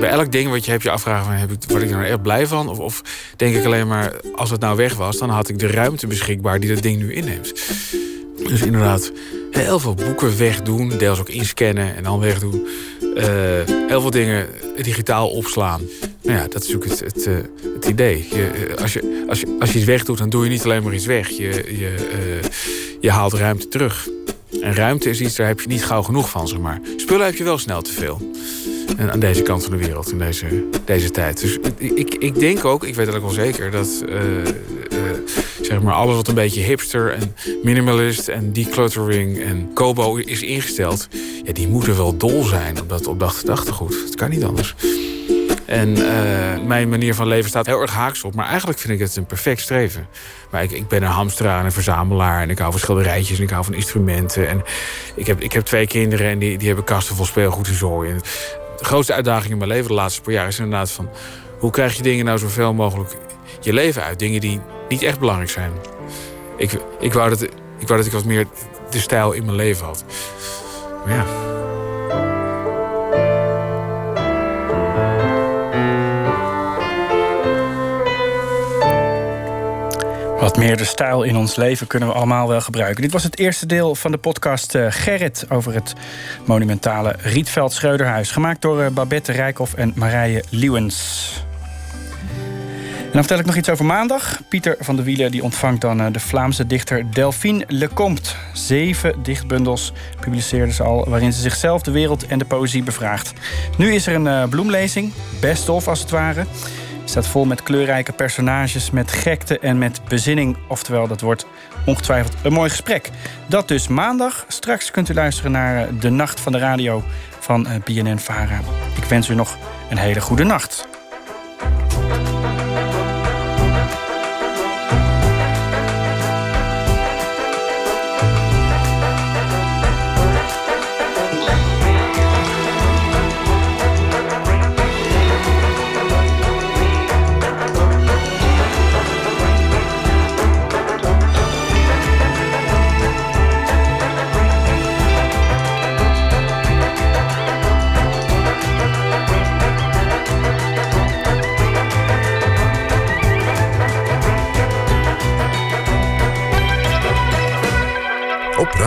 Bij elk ding wat je hebt je afvragen, van, heb ik, word ik er nou echt blij van? Of, of denk ik alleen maar, als het nou weg was... dan had ik de ruimte beschikbaar die dat ding nu inneemt. Dus inderdaad, heel veel boeken wegdoen. Deels ook inscannen en dan wegdoen. Uh, heel veel dingen digitaal opslaan. Nou ja, dat is natuurlijk het, het, uh, het idee. Je, als, je, als, je, als je iets wegdoet, dan doe je niet alleen maar iets weg. Je, je, je haalt ruimte terug. En ruimte is iets, daar heb je niet gauw genoeg van, zeg maar. Spullen heb je wel snel te veel. En aan deze kant van de wereld, in deze, deze tijd. Dus ik, ik denk ook, ik weet dat ook wel zeker... dat zeg maar alles wat een beetje hipster en minimalist en decluttering en Kobo is ingesteld, ja, die moeten wel dol zijn op dat, op dat gedachtegoed. Het kan niet anders. En uh, mijn manier van leven staat heel erg haaks op. Maar eigenlijk vind ik het een perfect streven. Maar ik, ik ben een hamsteraar en een verzamelaar. En ik hou van schilderijtjes en ik hou van instrumenten. En ik heb, ik heb twee kinderen en die, die hebben kasten vol speelgoed en zo. En de grootste uitdaging in mijn leven de laatste paar jaar is inderdaad van... hoe krijg je dingen nou zoveel mogelijk je leven uit? Dingen die niet echt belangrijk zijn. Ik, ik, wou dat, ik wou dat ik wat meer de stijl in mijn leven had. Maar ja... Wat meer de stijl in ons leven kunnen we allemaal wel gebruiken. Dit was het eerste deel van de podcast uh, Gerrit over het monumentale Rietveld Schreuderhuis. Gemaakt door uh, Babette Rijkhoff en Marije Liewens. En dan vertel ik nog iets over maandag. Pieter van der Wielen die ontvangt dan uh, de Vlaamse dichter Delphine Lecomte. Zeven dichtbundels publiceerde ze al, waarin ze zichzelf, de wereld en de poëzie bevraagt. Nu is er een bloemlezing, best of als het ware staat vol met kleurrijke personages, met gekte en met bezinning. Oftewel, dat wordt ongetwijfeld een mooi gesprek. Dat dus maandag. Straks kunt u luisteren naar De Nacht van de Radio van BNN Vara. Ik wens u nog een hele goede nacht.